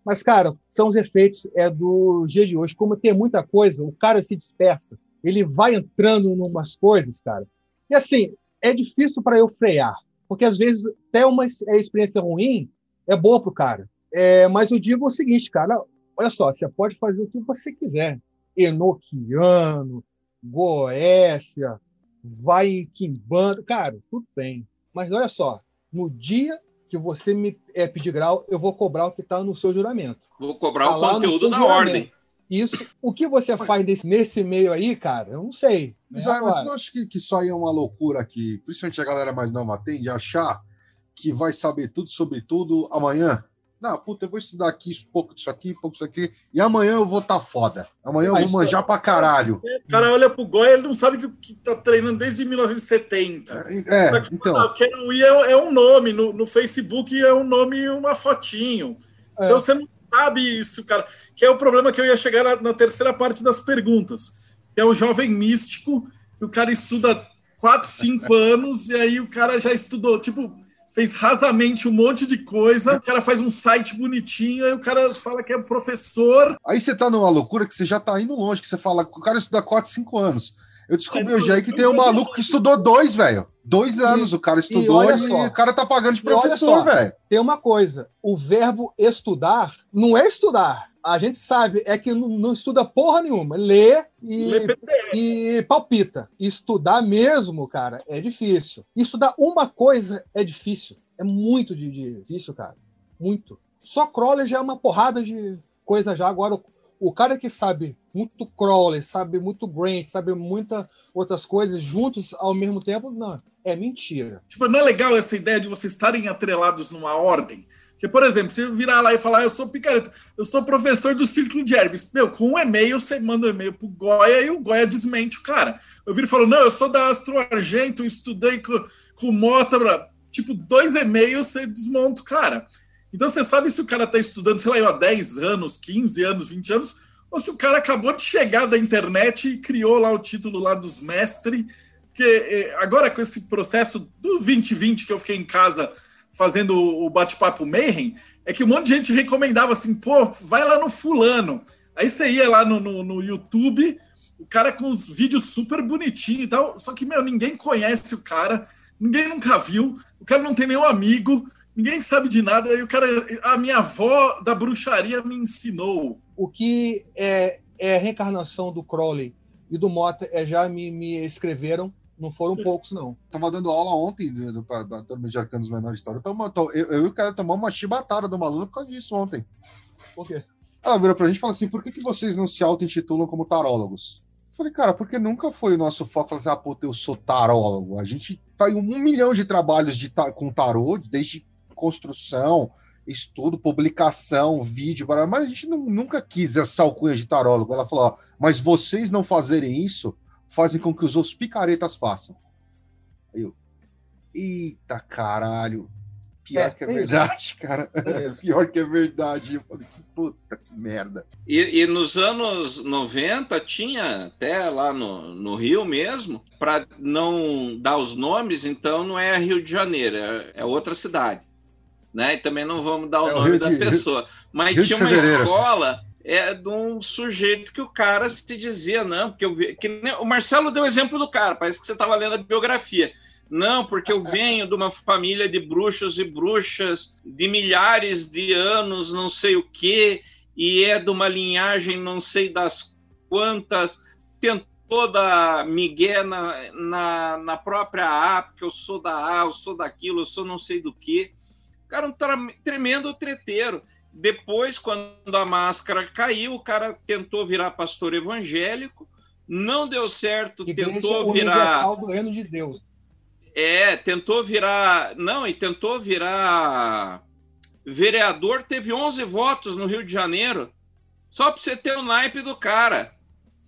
Mas, cara, são os efeitos é do dia de hoje. Como tem muita coisa, o cara se dispersa. Ele vai entrando em umas coisas, cara. E assim, é difícil para eu frear. Porque às vezes até uma experiência ruim é boa para o cara. É, mas eu digo o seguinte, cara, olha só, você pode fazer o que você quiser. Enoquiano, Goécia, vai em Quimbando, cara, tudo bem. Mas olha só, no dia que você me é, pedir grau, eu vou cobrar o que está no seu juramento. Vou cobrar tá o conteúdo da ordem. Isso, o que você faz nesse, nesse meio aí, cara, eu não sei. Mas, né? mas você não acha que, que isso aí é uma loucura aqui, principalmente a galera mais nova tem, de achar que vai saber tudo sobre tudo amanhã? Não, puta, eu vou estudar aqui um pouco disso aqui, um pouco disso aqui, e amanhã eu vou estar tá foda. Amanhã eu vou manjar pra caralho. É, o cara olha pro Goya, ele não sabe que, que tá treinando desde 1970. É, é então. Ah, Ken é, é um nome, no, no Facebook é um nome e uma fotinho. É. Então você não sabe isso, cara. Que é o problema que eu ia chegar na, na terceira parte das perguntas. Que é o jovem místico, que o cara estuda 4, 5 *laughs* anos, e aí o cara já estudou, tipo, fez rasamente um monte de coisa, o cara faz um site bonitinho, aí o cara fala que é professor. Aí você tá numa loucura que você já tá indo longe, que você fala, o cara estuda 4, 5 anos. Eu descobri hoje aí que tem um maluco que estudou dois, velho. Dois anos o cara estudou e, e o cara tá pagando de professor, velho. Tem uma coisa: o verbo estudar não é estudar. A gente sabe, é que não, não estuda porra nenhuma. Lê e, Lê e palpita. Estudar mesmo, cara, é difícil. Estudar uma coisa é difícil. É muito difícil, cara. Muito. Só crawler já é uma porrada de coisa já. Agora, o, cara que sabe muito crawler, sabe muito Grant, sabe muitas outras coisas juntos ao mesmo tempo, não, é mentira. Tipo, não é legal essa ideia de vocês estarem atrelados numa ordem? Porque, por exemplo, você virar lá e falar, eu sou picareta, eu sou professor do Círculo de Hermes. Meu, com um e-mail, você manda um e-mail pro Goya e o Goya desmente o cara. Eu viro e falo, não, eu sou da Astro Argento, estudei com, com Mota. Tipo, dois e-mails, você desmonta o cara. Então, você sabe se o cara está estudando, sei lá, há 10 anos, 15 anos, 20 anos, ou se o cara acabou de chegar da internet e criou lá o título lá dos mestres. Porque é, agora com esse processo do 2020 que eu fiquei em casa fazendo o bate-papo Mayhem, é que um monte de gente recomendava assim, pô, vai lá no fulano. Aí você ia lá no, no, no YouTube, o cara com os vídeos super bonitinhos e tal, só que, meu, ninguém conhece o cara, ninguém nunca viu, o cara não tem nenhum amigo, ninguém sabe de nada. Aí o cara, a minha avó da bruxaria me ensinou o que é, é a reencarnação do Crowley e do Mota é, já me, me escreveram, não foram poucos, não. Tava dando aula ontem do, do, da turma de arcanos menores de história. Eu, eu, eu e o cara tomamos uma chibatada de uma aluna por causa disso ontem. Por quê? Ela virou pra gente e falou assim: por que, que vocês não se auto-intitulam como tarólogos? Eu falei, cara, porque nunca foi o nosso foco falar assim, ah, puta, eu sou tarólogo. A gente faz um milhão de trabalhos de, com tarô, desde construção, estudo, publicação, vídeo, mas a gente não, nunca quis essa alcunha de tarólogo. Ela falou: ó, mas vocês não fazerem isso fazem com que os outros picaretas façam. Eu, eita caralho. Pior é, que é, é verdade, isso. cara. É *laughs* Pior que é verdade. Eu falei, que puta que merda. E, e, nos anos 90 tinha até lá no, no Rio mesmo, para não dar os nomes, então não é Rio de Janeiro, é, é outra cidade né? E também não vamos dar o é nome o da de, pessoa. Mas Rio tinha uma escola é, de um sujeito que o cara se dizia, não, porque eu vi. Que, o Marcelo deu exemplo do cara, parece que você estava lendo a biografia. Não, porque eu venho de uma família de bruxos e bruxas de milhares de anos, não sei o quê, e é de uma linhagem não sei das quantas. Tentou dar migué na, na, na própria A, porque eu sou da A, eu sou daquilo, eu sou não sei do que. Cara, um tremendo treteiro. Depois, quando a máscara caiu, o cara tentou virar pastor evangélico, não deu certo, Igreja tentou virar. do reino de Deus. É, tentou virar. Não, e tentou virar vereador, teve 11 votos no Rio de Janeiro. Só para você ter o naipe do cara.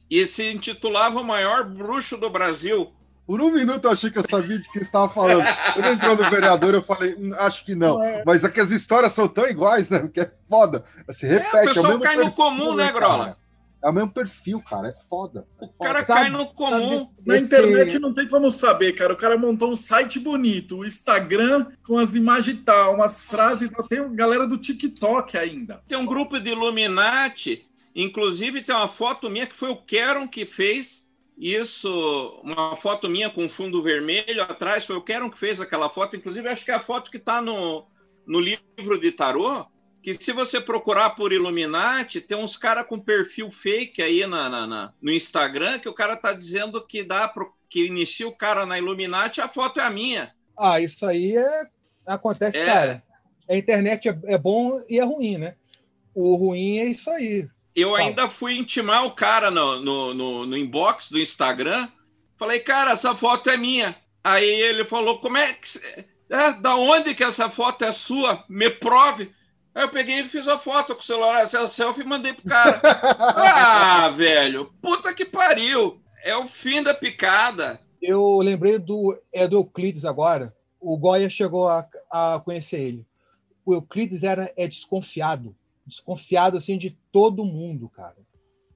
E se intitulava o maior bruxo do Brasil. Por um minuto eu achei que eu sabia de quem estava falando. Quando entrou no vereador, eu falei, hum, acho que não. É. Mas é que as histórias são tão iguais, né? Porque é foda. Se repete. É, o pessoal é o cai perfil, no comum, né, Grola? É o mesmo perfil, cara. É foda. É o cara cai no comum. Na Esse... internet não tem como saber, cara. O cara montou um site bonito, o Instagram com as imagens e tal, umas frases. Tem galera do TikTok ainda. Tem um grupo de Illuminati. Inclusive, tem uma foto minha que foi o Keron que fez isso, uma foto minha com fundo vermelho atrás, foi o Keron que fez aquela foto. Inclusive, acho que é a foto que está no, no livro de tarô. Que se você procurar por Illuminati, tem uns caras com perfil fake aí na, na, na, no Instagram que o cara tá dizendo que dá pro, que inicia o cara na Illuminati, a foto é a minha. Ah, isso aí é, acontece, é. cara. A internet é, é bom e é ruim, né? O ruim é isso aí. Eu ainda fui intimar o cara no, no, no, no, inbox do Instagram. Falei, cara, essa foto é minha. Aí ele falou, como é que. É, da onde que essa foto é sua? Me prove. Aí eu peguei e fiz a foto com o celular, essa selfie e mandei pro cara. *laughs* ah, velho, puta que pariu. É o fim da picada. Eu lembrei do, é do Euclides agora. O Goya chegou a, a conhecer ele. O Euclides era é desconfiado desconfiado assim de todo mundo, cara.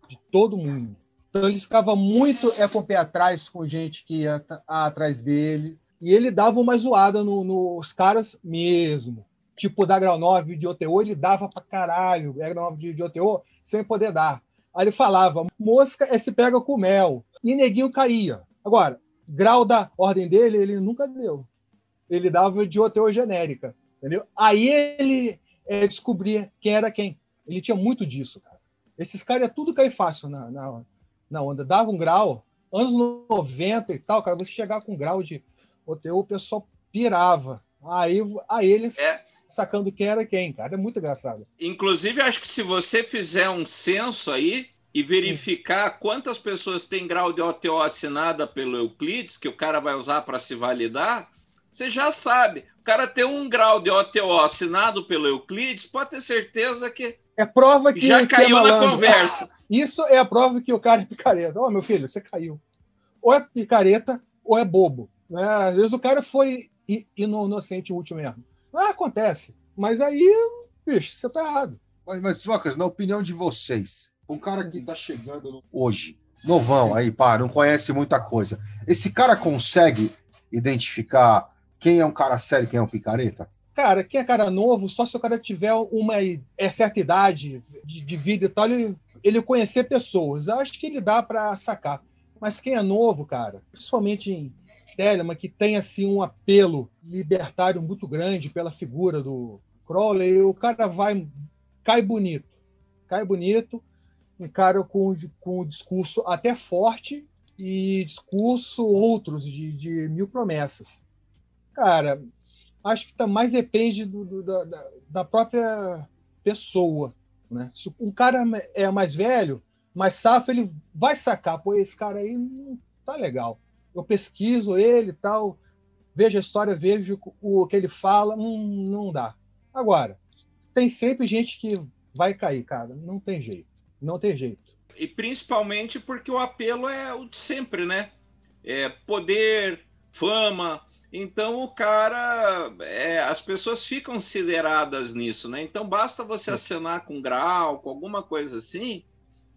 De todo mundo. Então ele ficava muito é com o pé atrás com gente que ia atrás dele. E ele dava uma zoada no, nos caras mesmo. Tipo, da Grau 9 de OTO, ele dava pra caralho. Grau 9 de, de OTO sem poder dar. Aí ele falava, mosca é se pega com mel. E neguinho caía. Agora, grau da ordem dele, ele nunca deu. Ele dava de OTO genérica. Entendeu? Aí ele é descobrir quem era quem. Ele tinha muito disso, cara. Esses caras é tudo cair fácil na, na, na onda. Dava um grau, anos 90 e tal, cara, você chegar com um grau de OTU, o pessoal pirava. Aí, aí eles é. sacando quem era quem, cara. É muito engraçado. Inclusive, acho que se você fizer um censo aí e verificar Sim. quantas pessoas têm grau de OTO assinada pelo Euclides, que o cara vai usar para se validar, você já sabe cara ter um grau de OTO assinado pelo Euclides, pode ter certeza que. É prova que. Já caiu na conversa. *laughs* Isso é a prova que o cara é picareta. Ó, oh, meu filho, você caiu. Ou é picareta ou é bobo. Né? Às vezes o cara foi inocente último mesmo. Ah, acontece. Mas aí, bicho, você tá errado. Mas, mas Lucas, na opinião de vocês, um cara que tá chegando hoje, novão aí, pá, não conhece muita coisa, esse cara consegue identificar quem é um cara sério, quem é um picareta? Cara, quem é cara novo, só se o cara tiver uma é, certa idade de, de vida e tal, ele, ele conhecer pessoas. Eu acho que ele dá para sacar. Mas quem é novo, cara, principalmente em Telemann, que tem assim um apelo libertário muito grande pela figura do Crowley, o cara vai cai bonito, cai bonito um cara com, com um discurso até forte e discurso outros de, de mil promessas. Cara, acho que tá, mais depende do, do, da, da própria pessoa. Né? Se um cara é mais velho, mais safo, ele vai sacar, pô, esse cara aí não tá legal. Eu pesquiso ele e tal, vejo a história, vejo o que ele fala, não, não dá. Agora, tem sempre gente que vai cair, cara. Não tem jeito. Não tem jeito. E principalmente porque o apelo é o de sempre, né? É poder, fama. Então o cara, é, as pessoas ficam sideradas nisso, né? Então basta você acenar com grau, com alguma coisa assim,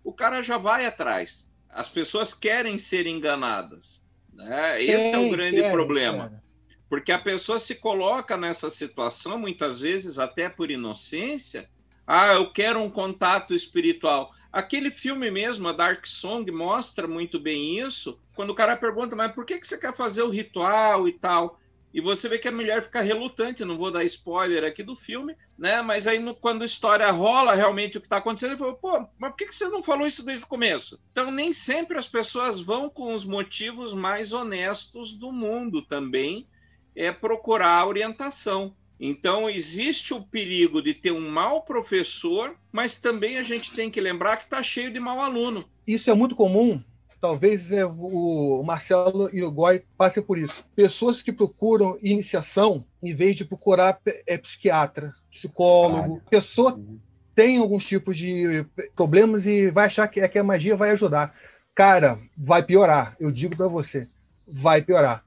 o cara já vai atrás. As pessoas querem ser enganadas. Né? Esse é o grande problema. Porque a pessoa se coloca nessa situação, muitas vezes até por inocência. Ah, eu quero um contato espiritual. Aquele filme mesmo, a Dark Song, mostra muito bem isso. Quando o cara pergunta, mas por que, que você quer fazer o ritual e tal? E você vê que a mulher fica relutante, não vou dar spoiler aqui do filme, né? Mas aí no, quando a história rola realmente o que está acontecendo, ele falou, pô, mas por que, que você não falou isso desde o começo? Então nem sempre as pessoas vão com os motivos mais honestos do mundo também é procurar orientação. Então existe o perigo de ter um mau professor, mas também a gente tem que lembrar que está cheio de mau aluno. Isso é muito comum talvez é, o Marcelo e o Goy passem por isso. Pessoas que procuram iniciação em vez de procurar é, psiquiatra, psicólogo. Ah, pessoa uhum. tem alguns tipos de problemas e vai achar que, é que a magia vai ajudar. Cara, vai piorar. Eu digo para você, vai piorar.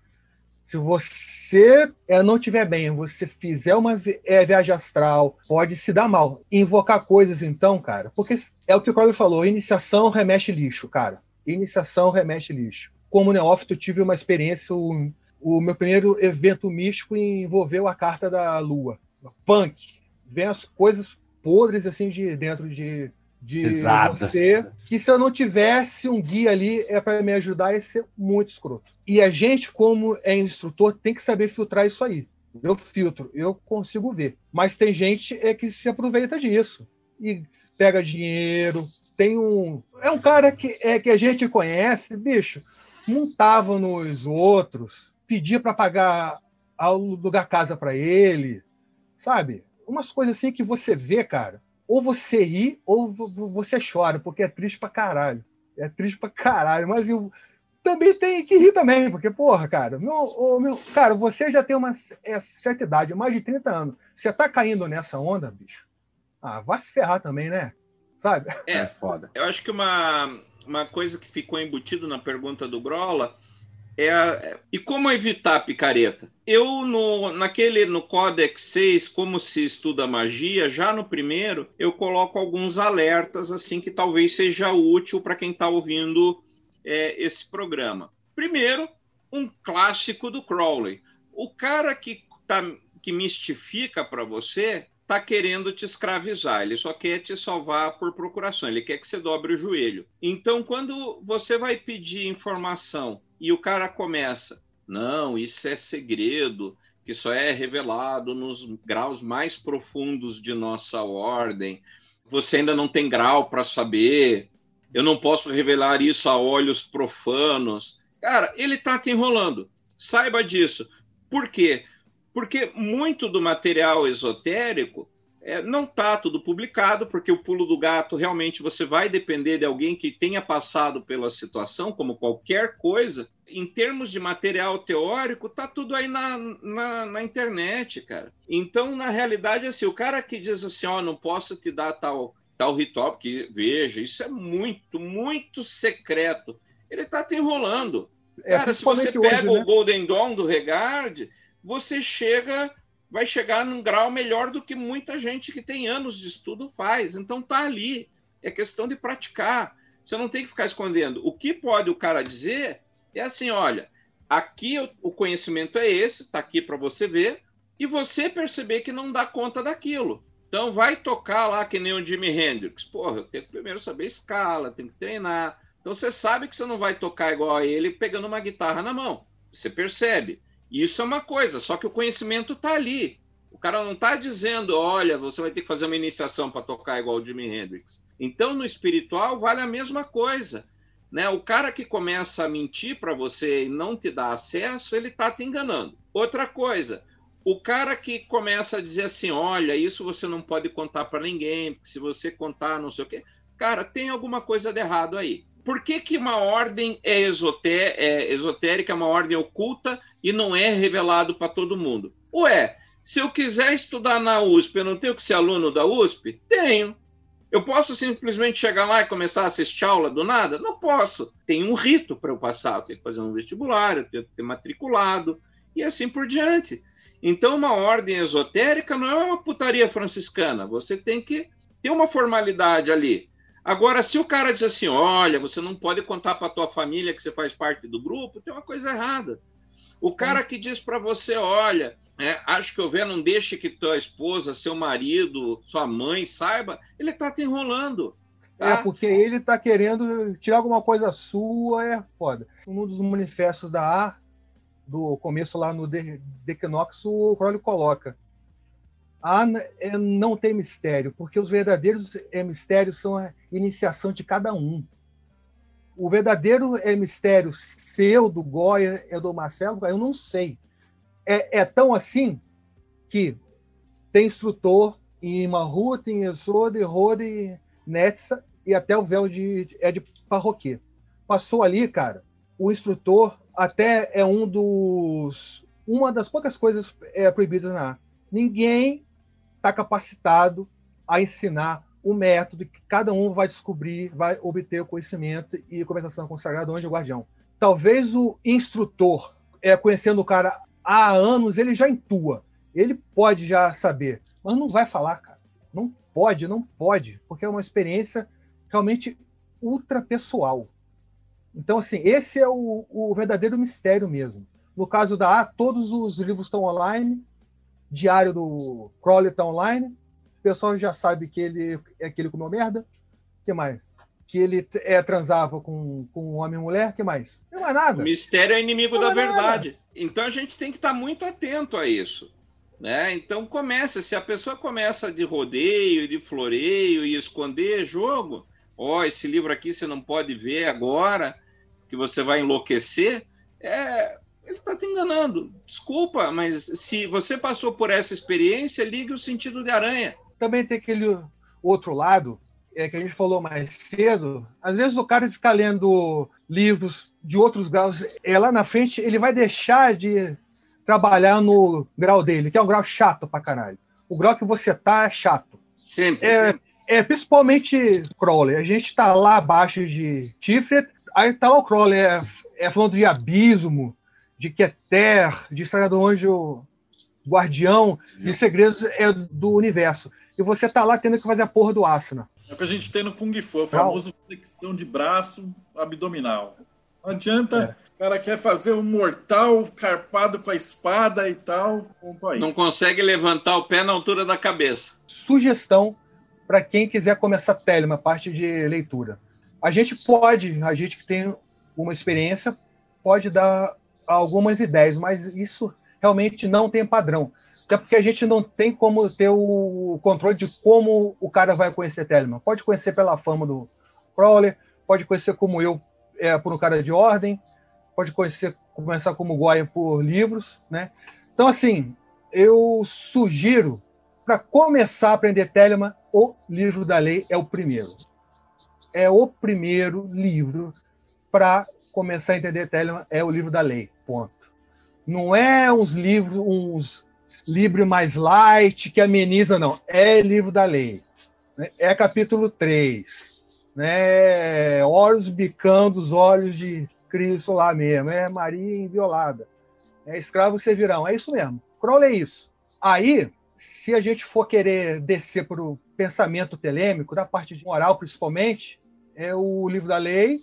Se você é, não tiver bem, você fizer uma é, viagem astral, pode se dar mal. Invocar coisas, então, cara, porque é o que o Crowley falou: iniciação remexe lixo, cara iniciação remete lixo. Como neófito, tive uma experiência, o, o meu primeiro evento místico envolveu a carta da lua. Punk. Vem as coisas podres assim de dentro de, de você, que se eu não tivesse um guia ali é para me ajudar, ia ser muito escroto. E a gente, como é instrutor, tem que saber filtrar isso aí. Eu filtro, eu consigo ver. Mas tem gente é que se aproveita disso e pega dinheiro, tem um. É um cara que, é, que a gente conhece, bicho, montava nos outros, pedia para pagar alugar casa para ele, sabe? Umas coisas assim que você vê, cara, ou você ri ou você chora, porque é triste pra caralho. É triste pra caralho, mas eu também tem que rir também, porque, porra, cara, meu, meu, cara, você já tem uma é, certa idade, mais de 30 anos. Você tá caindo nessa onda, bicho? Ah, vai se ferrar também, né? sabe? É, foda. Eu acho que uma, uma coisa que ficou embutido na pergunta do Grola é, é e como evitar a picareta? Eu no naquele no Codex 6, como se estuda magia, já no primeiro eu coloco alguns alertas assim que talvez seja útil para quem está ouvindo é, esse programa. Primeiro, um clássico do Crowley. O cara que tá, que mistifica para você está querendo te escravizar, ele só quer te salvar por procuração, ele quer que você dobre o joelho. Então, quando você vai pedir informação e o cara começa, não, isso é segredo, que só é revelado nos graus mais profundos de nossa ordem, você ainda não tem grau para saber, eu não posso revelar isso a olhos profanos. Cara, ele está te enrolando. Saiba disso. Por quê? porque muito do material esotérico é, não está tudo publicado, porque o pulo do gato realmente você vai depender de alguém que tenha passado pela situação, como qualquer coisa. Em termos de material teórico, tá tudo aí na, na, na internet, cara. Então, na realidade, assim, o cara que diz assim, ó, oh, não posso te dar tal, tal ritual, porque, veja, isso é muito, muito secreto. Ele está te enrolando. É, cara, se você pega hoje, né? o Golden Dawn do Regard, você chega, vai chegar num grau melhor do que muita gente que tem anos de estudo faz. Então tá ali. É questão de praticar. Você não tem que ficar escondendo. O que pode o cara dizer é assim, olha, aqui o conhecimento é esse, tá aqui para você ver, e você perceber que não dá conta daquilo. Então vai tocar lá que nem o Jimi Hendrix. Porra, eu tenho que primeiro saber escala, tenho que treinar. Então você sabe que você não vai tocar igual a ele pegando uma guitarra na mão. Você percebe. Isso é uma coisa, só que o conhecimento está ali. O cara não está dizendo, olha, você vai ter que fazer uma iniciação para tocar igual o Jimi Hendrix. Então, no espiritual, vale a mesma coisa. Né? O cara que começa a mentir para você e não te dá acesso, ele está te enganando. Outra coisa, o cara que começa a dizer assim: olha, isso você não pode contar para ninguém, porque se você contar, não sei o quê. Cara, tem alguma coisa de errado aí. Por que, que uma ordem é, é esotérica, uma ordem oculta e não é revelado para todo mundo? Ué, se eu quiser estudar na USP, eu não tenho que ser aluno da USP? Tenho. Eu posso simplesmente chegar lá e começar a assistir aula do nada? Não posso. Tem um rito para eu passar. Eu tenho que fazer um vestibular, eu tenho que ter matriculado e assim por diante. Então, uma ordem esotérica não é uma putaria franciscana. Você tem que ter uma formalidade ali. Agora, se o cara diz assim, olha, você não pode contar para tua família que você faz parte do grupo, tem uma coisa errada. O cara que diz para você, olha, é, acho que eu ver, não deixe que tua esposa, seu marido, sua mãe saiba, ele está te enrolando. Tá? É, porque ele está querendo tirar alguma coisa sua, é foda. Um dos manifestos da A do começo lá no Dequinox, o Crowley coloca. Ah, é, não tem mistério, porque os verdadeiros é, mistérios são a iniciação de cada um. O verdadeiro é mistério seu, do Goya, é do Marcelo, eu não sei. É, é tão assim que tem instrutor em Mahut, em Esode, Rode, Netza e até o véu de, é de Parroquê. Passou ali, cara, o instrutor até é um dos uma das poucas coisas é, proibidas na ninguém está capacitado a ensinar o método que cada um vai descobrir, vai obter o conhecimento e conversação com o sagrado anjo guardião. Talvez o instrutor, é, conhecendo o cara há anos, ele já intua, ele pode já saber, mas não vai falar, cara. Não pode, não pode, porque é uma experiência realmente ultra pessoal. Então, assim, esse é o, o verdadeiro mistério mesmo. No caso da A, todos os livros estão online, diário do Crowley está online, o pessoal já sabe que ele é que ele comeu merda. O que mais? Que ele é, transava com, com homem e mulher, que mais? Não é nada. O mistério é inimigo não da é verdade. Nada. Então a gente tem que estar muito atento a isso. Né? Então começa, se a pessoa começa de rodeio, de floreio e esconder jogo, ó, oh, esse livro aqui você não pode ver agora, que você vai enlouquecer, é, ele está te enganando. Desculpa, mas se você passou por essa experiência, ligue o sentido de aranha. Também tem aquele outro lado, é que a gente falou mais cedo. Às vezes o cara fica lendo livros de outros graus, é lá na frente ele vai deixar de trabalhar no grau dele, que é um grau chato pra caralho. O grau que você tá é chato. Sempre. É, é principalmente Crowley. A gente tá lá abaixo de Tiferet, aí tá o Crowley é, é falando de abismo, de Keter, de Estrada do Anjo Guardião, de segredos é do universo. E você tá lá tendo que fazer a porra do asana. É o que a gente tem no Kung Fu, o famoso flexão de braço abdominal. Não adianta, é. o cara quer fazer um mortal carpado com a espada e tal. Não consegue levantar o pé na altura da cabeça. Sugestão para quem quiser começar Telema, parte de leitura. A gente pode, a gente que tem uma experiência, pode dar algumas ideias, mas isso realmente não tem padrão. Até porque a gente não tem como ter o controle de como o cara vai conhecer Telemann. Pode conhecer pela fama do Crowley, pode conhecer como eu, é, por um cara de ordem, pode conhecer, começar como Goya por livros, né? Então, assim, eu sugiro, para começar a aprender Telemann, o livro da lei é o primeiro. É o primeiro livro para começar a entender Telemann, é o livro da lei. Ponto. Não é uns livros, uns livros mais light que ameniza, não. É livro da lei. Né? É capítulo 3. Né? Olhos bicando os olhos de Cristo lá mesmo. É Maria inviolada. É escravo servirão. É isso mesmo. Crowley é isso. Aí, se a gente for querer descer para o pensamento telêmico, da parte de moral principalmente, é o livro da lei,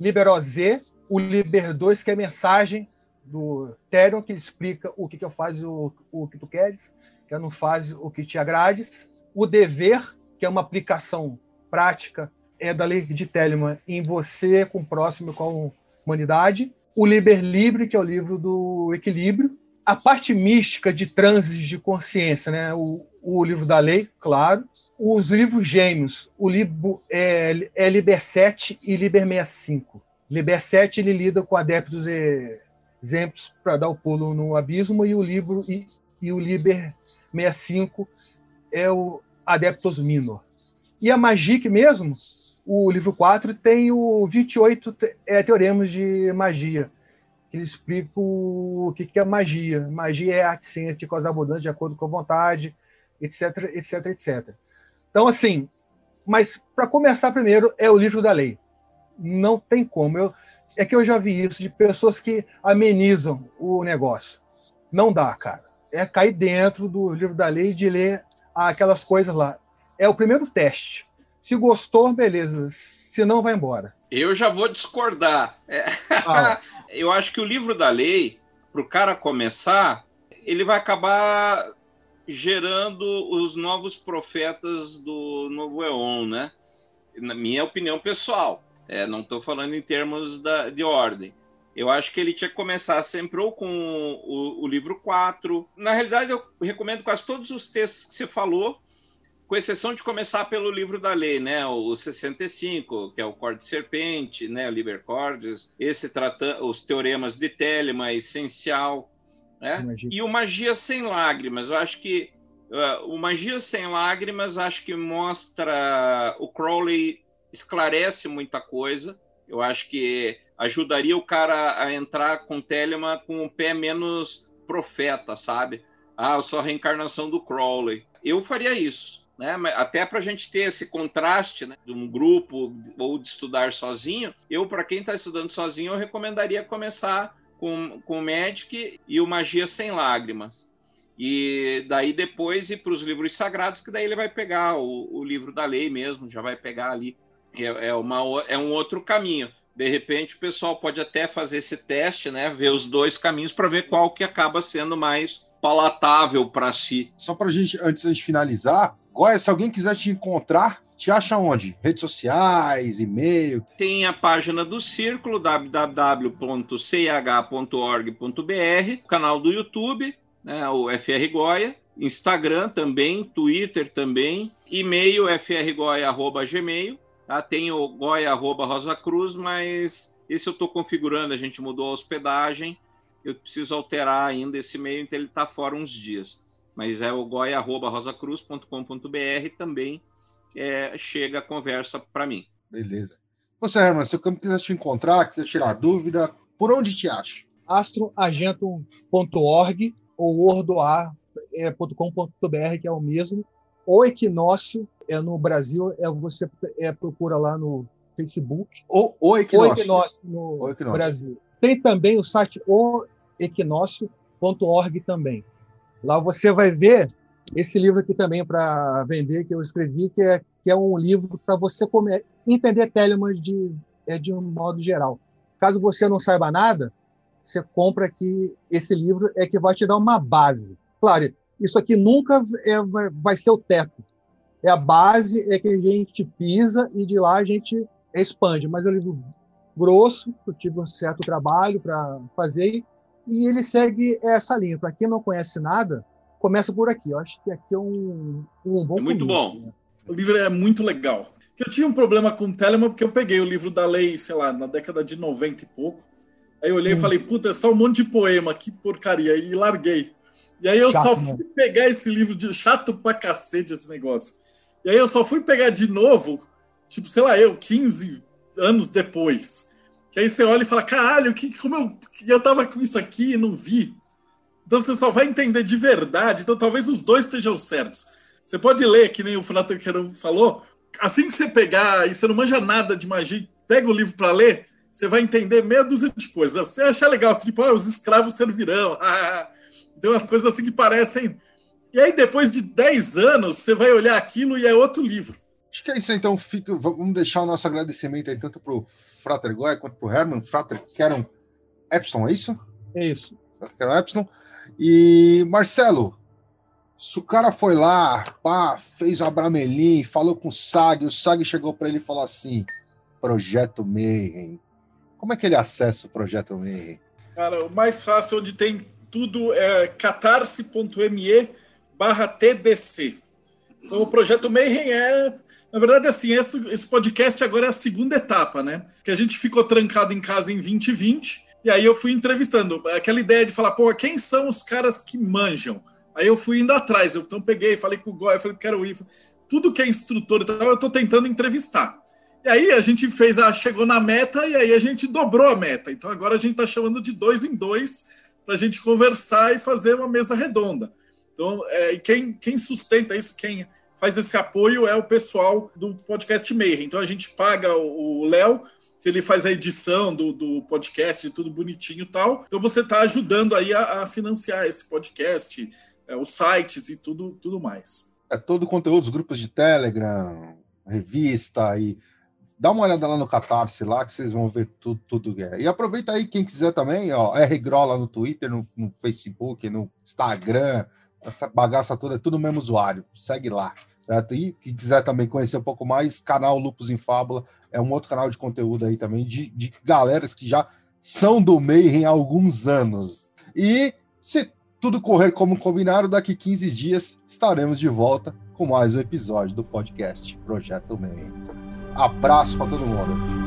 Liberosé, o Liber 2, que é mensagem do Therion, que explica o que, que eu faço o, o que tu queres, que eu não faz o que te agrades. O dever, que é uma aplicação prática, é da lei de Telemann em você, com o próximo, com a humanidade. O Liber Libre, que é o livro do equilíbrio. A parte mística de transes de consciência, né? o, o livro da lei, claro. os livros gêmeos, o livro é, é Liber 7 e Liber 65. Liber 7 ele lida com adeptos e exemplos para dar o pulo no abismo e o livro e, e o Liber 65 é o Adeptos Minor. E a Magic mesmo, o livro 4 tem o 28 é, teoremas de magia, que ele explica o que é magia. Magia é arte ciência de causa abundante de acordo com a vontade, etc, etc, etc. Então, assim, mas para começar primeiro é o livro da lei. Não tem como. Eu, é que eu já vi isso de pessoas que amenizam o negócio. Não dá, cara. É cair dentro do livro da lei de ler aquelas coisas lá. É o primeiro teste. Se gostou, beleza. Se não, vai embora. Eu já vou discordar. É... Ah. *laughs* Eu acho que o livro da lei, para o cara começar, ele vai acabar gerando os novos profetas do novo Eon, né? Na minha opinião pessoal. É, não estou falando em termos da, de ordem. Eu acho que ele tinha que começar sempre ou com o, o, livro 4. Na realidade, eu recomendo quase todos os textos que você falou, com exceção de começar pelo livro da lei, né? O 65, que é o Corde de Serpente, né? O Liber Cordes, esse trata os teoremas de Telema, essencial, né? E o Magia Sem Lágrimas. Eu acho que uh, o Magia Sem Lágrimas, acho que mostra o Crowley esclarece muita coisa. Eu acho que ajudaria o cara a entrar com Telema com o pé menos profeta, sabe? Ah, eu sou a reencarnação do Crowley. Eu faria isso, né? Até para a gente ter esse contraste né? de um grupo ou de estudar sozinho. Eu, para quem está estudando sozinho, eu recomendaria começar com, com o Magic e o Magia Sem Lágrimas. E daí depois ir para os livros sagrados, que daí ele vai pegar o, o livro da lei mesmo, já vai pegar ali é, é, uma, é um outro caminho. De repente, o pessoal pode até fazer esse teste, né? Ver os dois caminhos para ver qual que acaba sendo mais palatável para si. Só para a gente, antes de finalizar, Goya, se alguém quiser te encontrar, te acha onde? Redes sociais, e-mail? Tem a página do Círculo, www.ch.org.br, canal do YouTube, né, o FR Goya, Instagram também, Twitter também, e-mail frgoia.gmail Tá? Tem o Goia Rosa Cruz, mas esse eu estou configurando, a gente mudou a hospedagem, eu preciso alterar ainda esse e-mail, então ele está fora uns dias. Mas é o goia.rosacruz.com.br também é, chega a conversa para mim. Beleza. Você, Herman, se o campo quiser te encontrar, quiser tirar dúvida, por onde te acha? astroagento.org ou ordoar.com.br, que é o mesmo, ou equinócio é no Brasil, é você é, procura lá no Facebook. O, o Equinócio. O Equinócio no o Equinócio. Brasil. Tem também o site oequinócio.org também. Lá você vai ver esse livro aqui também para vender que eu escrevi, que é, que é um livro para você comer, entender Telemann de, é, de um modo geral. Caso você não saiba nada, você compra aqui esse livro, é que vai te dar uma base. Claro, isso aqui nunca é, vai ser o teto, é a base é que a gente pisa e de lá a gente expande. Mas é um livro grosso, eu tive um certo trabalho para fazer e ele segue essa linha. Para quem não conhece nada, começa por aqui. Eu acho que aqui é um, um bom. É muito começo, bom. Né? O livro é muito legal. Eu tinha um problema com o Telemann porque eu peguei o livro da lei, sei lá, na década de 90 e pouco. Aí eu olhei hum. e falei, puta, é só um monte de poema, que porcaria, e larguei. E aí eu chato, só fui né? pegar esse livro de chato pra cacete esse negócio. E aí eu só fui pegar de novo, tipo, sei lá, eu, 15 anos depois. Que aí você olha e fala, caralho, que, como eu, eu tava com isso aqui e não vi. Então você só vai entender de verdade. Então talvez os dois estejam certos. Você pode ler, que nem o Frater falou, assim que você pegar e você não manja nada de magia, pega o livro para ler, você vai entender meia dúzia de coisas. Você acha legal, tipo, ah, os escravos servirão. *laughs* Ah, tem umas coisas assim que parecem e aí, depois de 10 anos, você vai olhar aquilo e é outro livro. Acho que é isso, então. Fica, vamos deixar o nosso agradecimento aí, tanto para o Frater Goya quanto para o Herman. Frater Karen Epson, é isso? É isso. Frater Karen Epson. E, Marcelo, se o cara foi lá, pá, fez o Abramelin, falou com o Sag, o Sag chegou para ele e falou assim: Projeto Mayhem. Como é que ele acessa o Projeto Mayhem? Cara, o mais fácil onde tem tudo é catarse.me barra TDC. Então, o Projeto Mayhem é. Na verdade, assim, esse, esse podcast agora é a segunda etapa, né? Que a gente ficou trancado em casa em 2020, e aí eu fui entrevistando. Aquela ideia de falar, pô, quem são os caras que manjam? Aí eu fui indo atrás. Eu, então, peguei, falei com o Goya, falei, quero ir. Tudo que é instrutor e tal, eu tô tentando entrevistar. E aí a gente fez, a, chegou na meta e aí a gente dobrou a meta. Então agora a gente está chamando de dois em dois para a gente conversar e fazer uma mesa redonda. Então, é, e quem, quem sustenta isso, quem faz esse apoio é o pessoal do podcast Mayhem. Então a gente paga o Léo, se ele faz a edição do, do podcast, tudo bonitinho e tal. Então você está ajudando aí a, a, financiar esse podcast, é, os sites e tudo, tudo mais. É todo o conteúdo, os grupos de Telegram, revista e Dá uma olhada lá no Catarse lá que vocês vão ver tudo, tudo que é. E aproveita aí quem quiser também, ó, R Grola no Twitter, no, no, Facebook, no Instagram, essa bagaça toda, é tudo mesmo usuário. Segue lá. Certo? E quem quiser também conhecer um pouco mais, canal Lupus em Fábula é um outro canal de conteúdo aí também de, de galeras que já são do Mayhem há alguns anos. E se tudo correr como combinado, daqui 15 dias estaremos de volta com mais um episódio do podcast Projeto Mayhem. Abraço para todo mundo.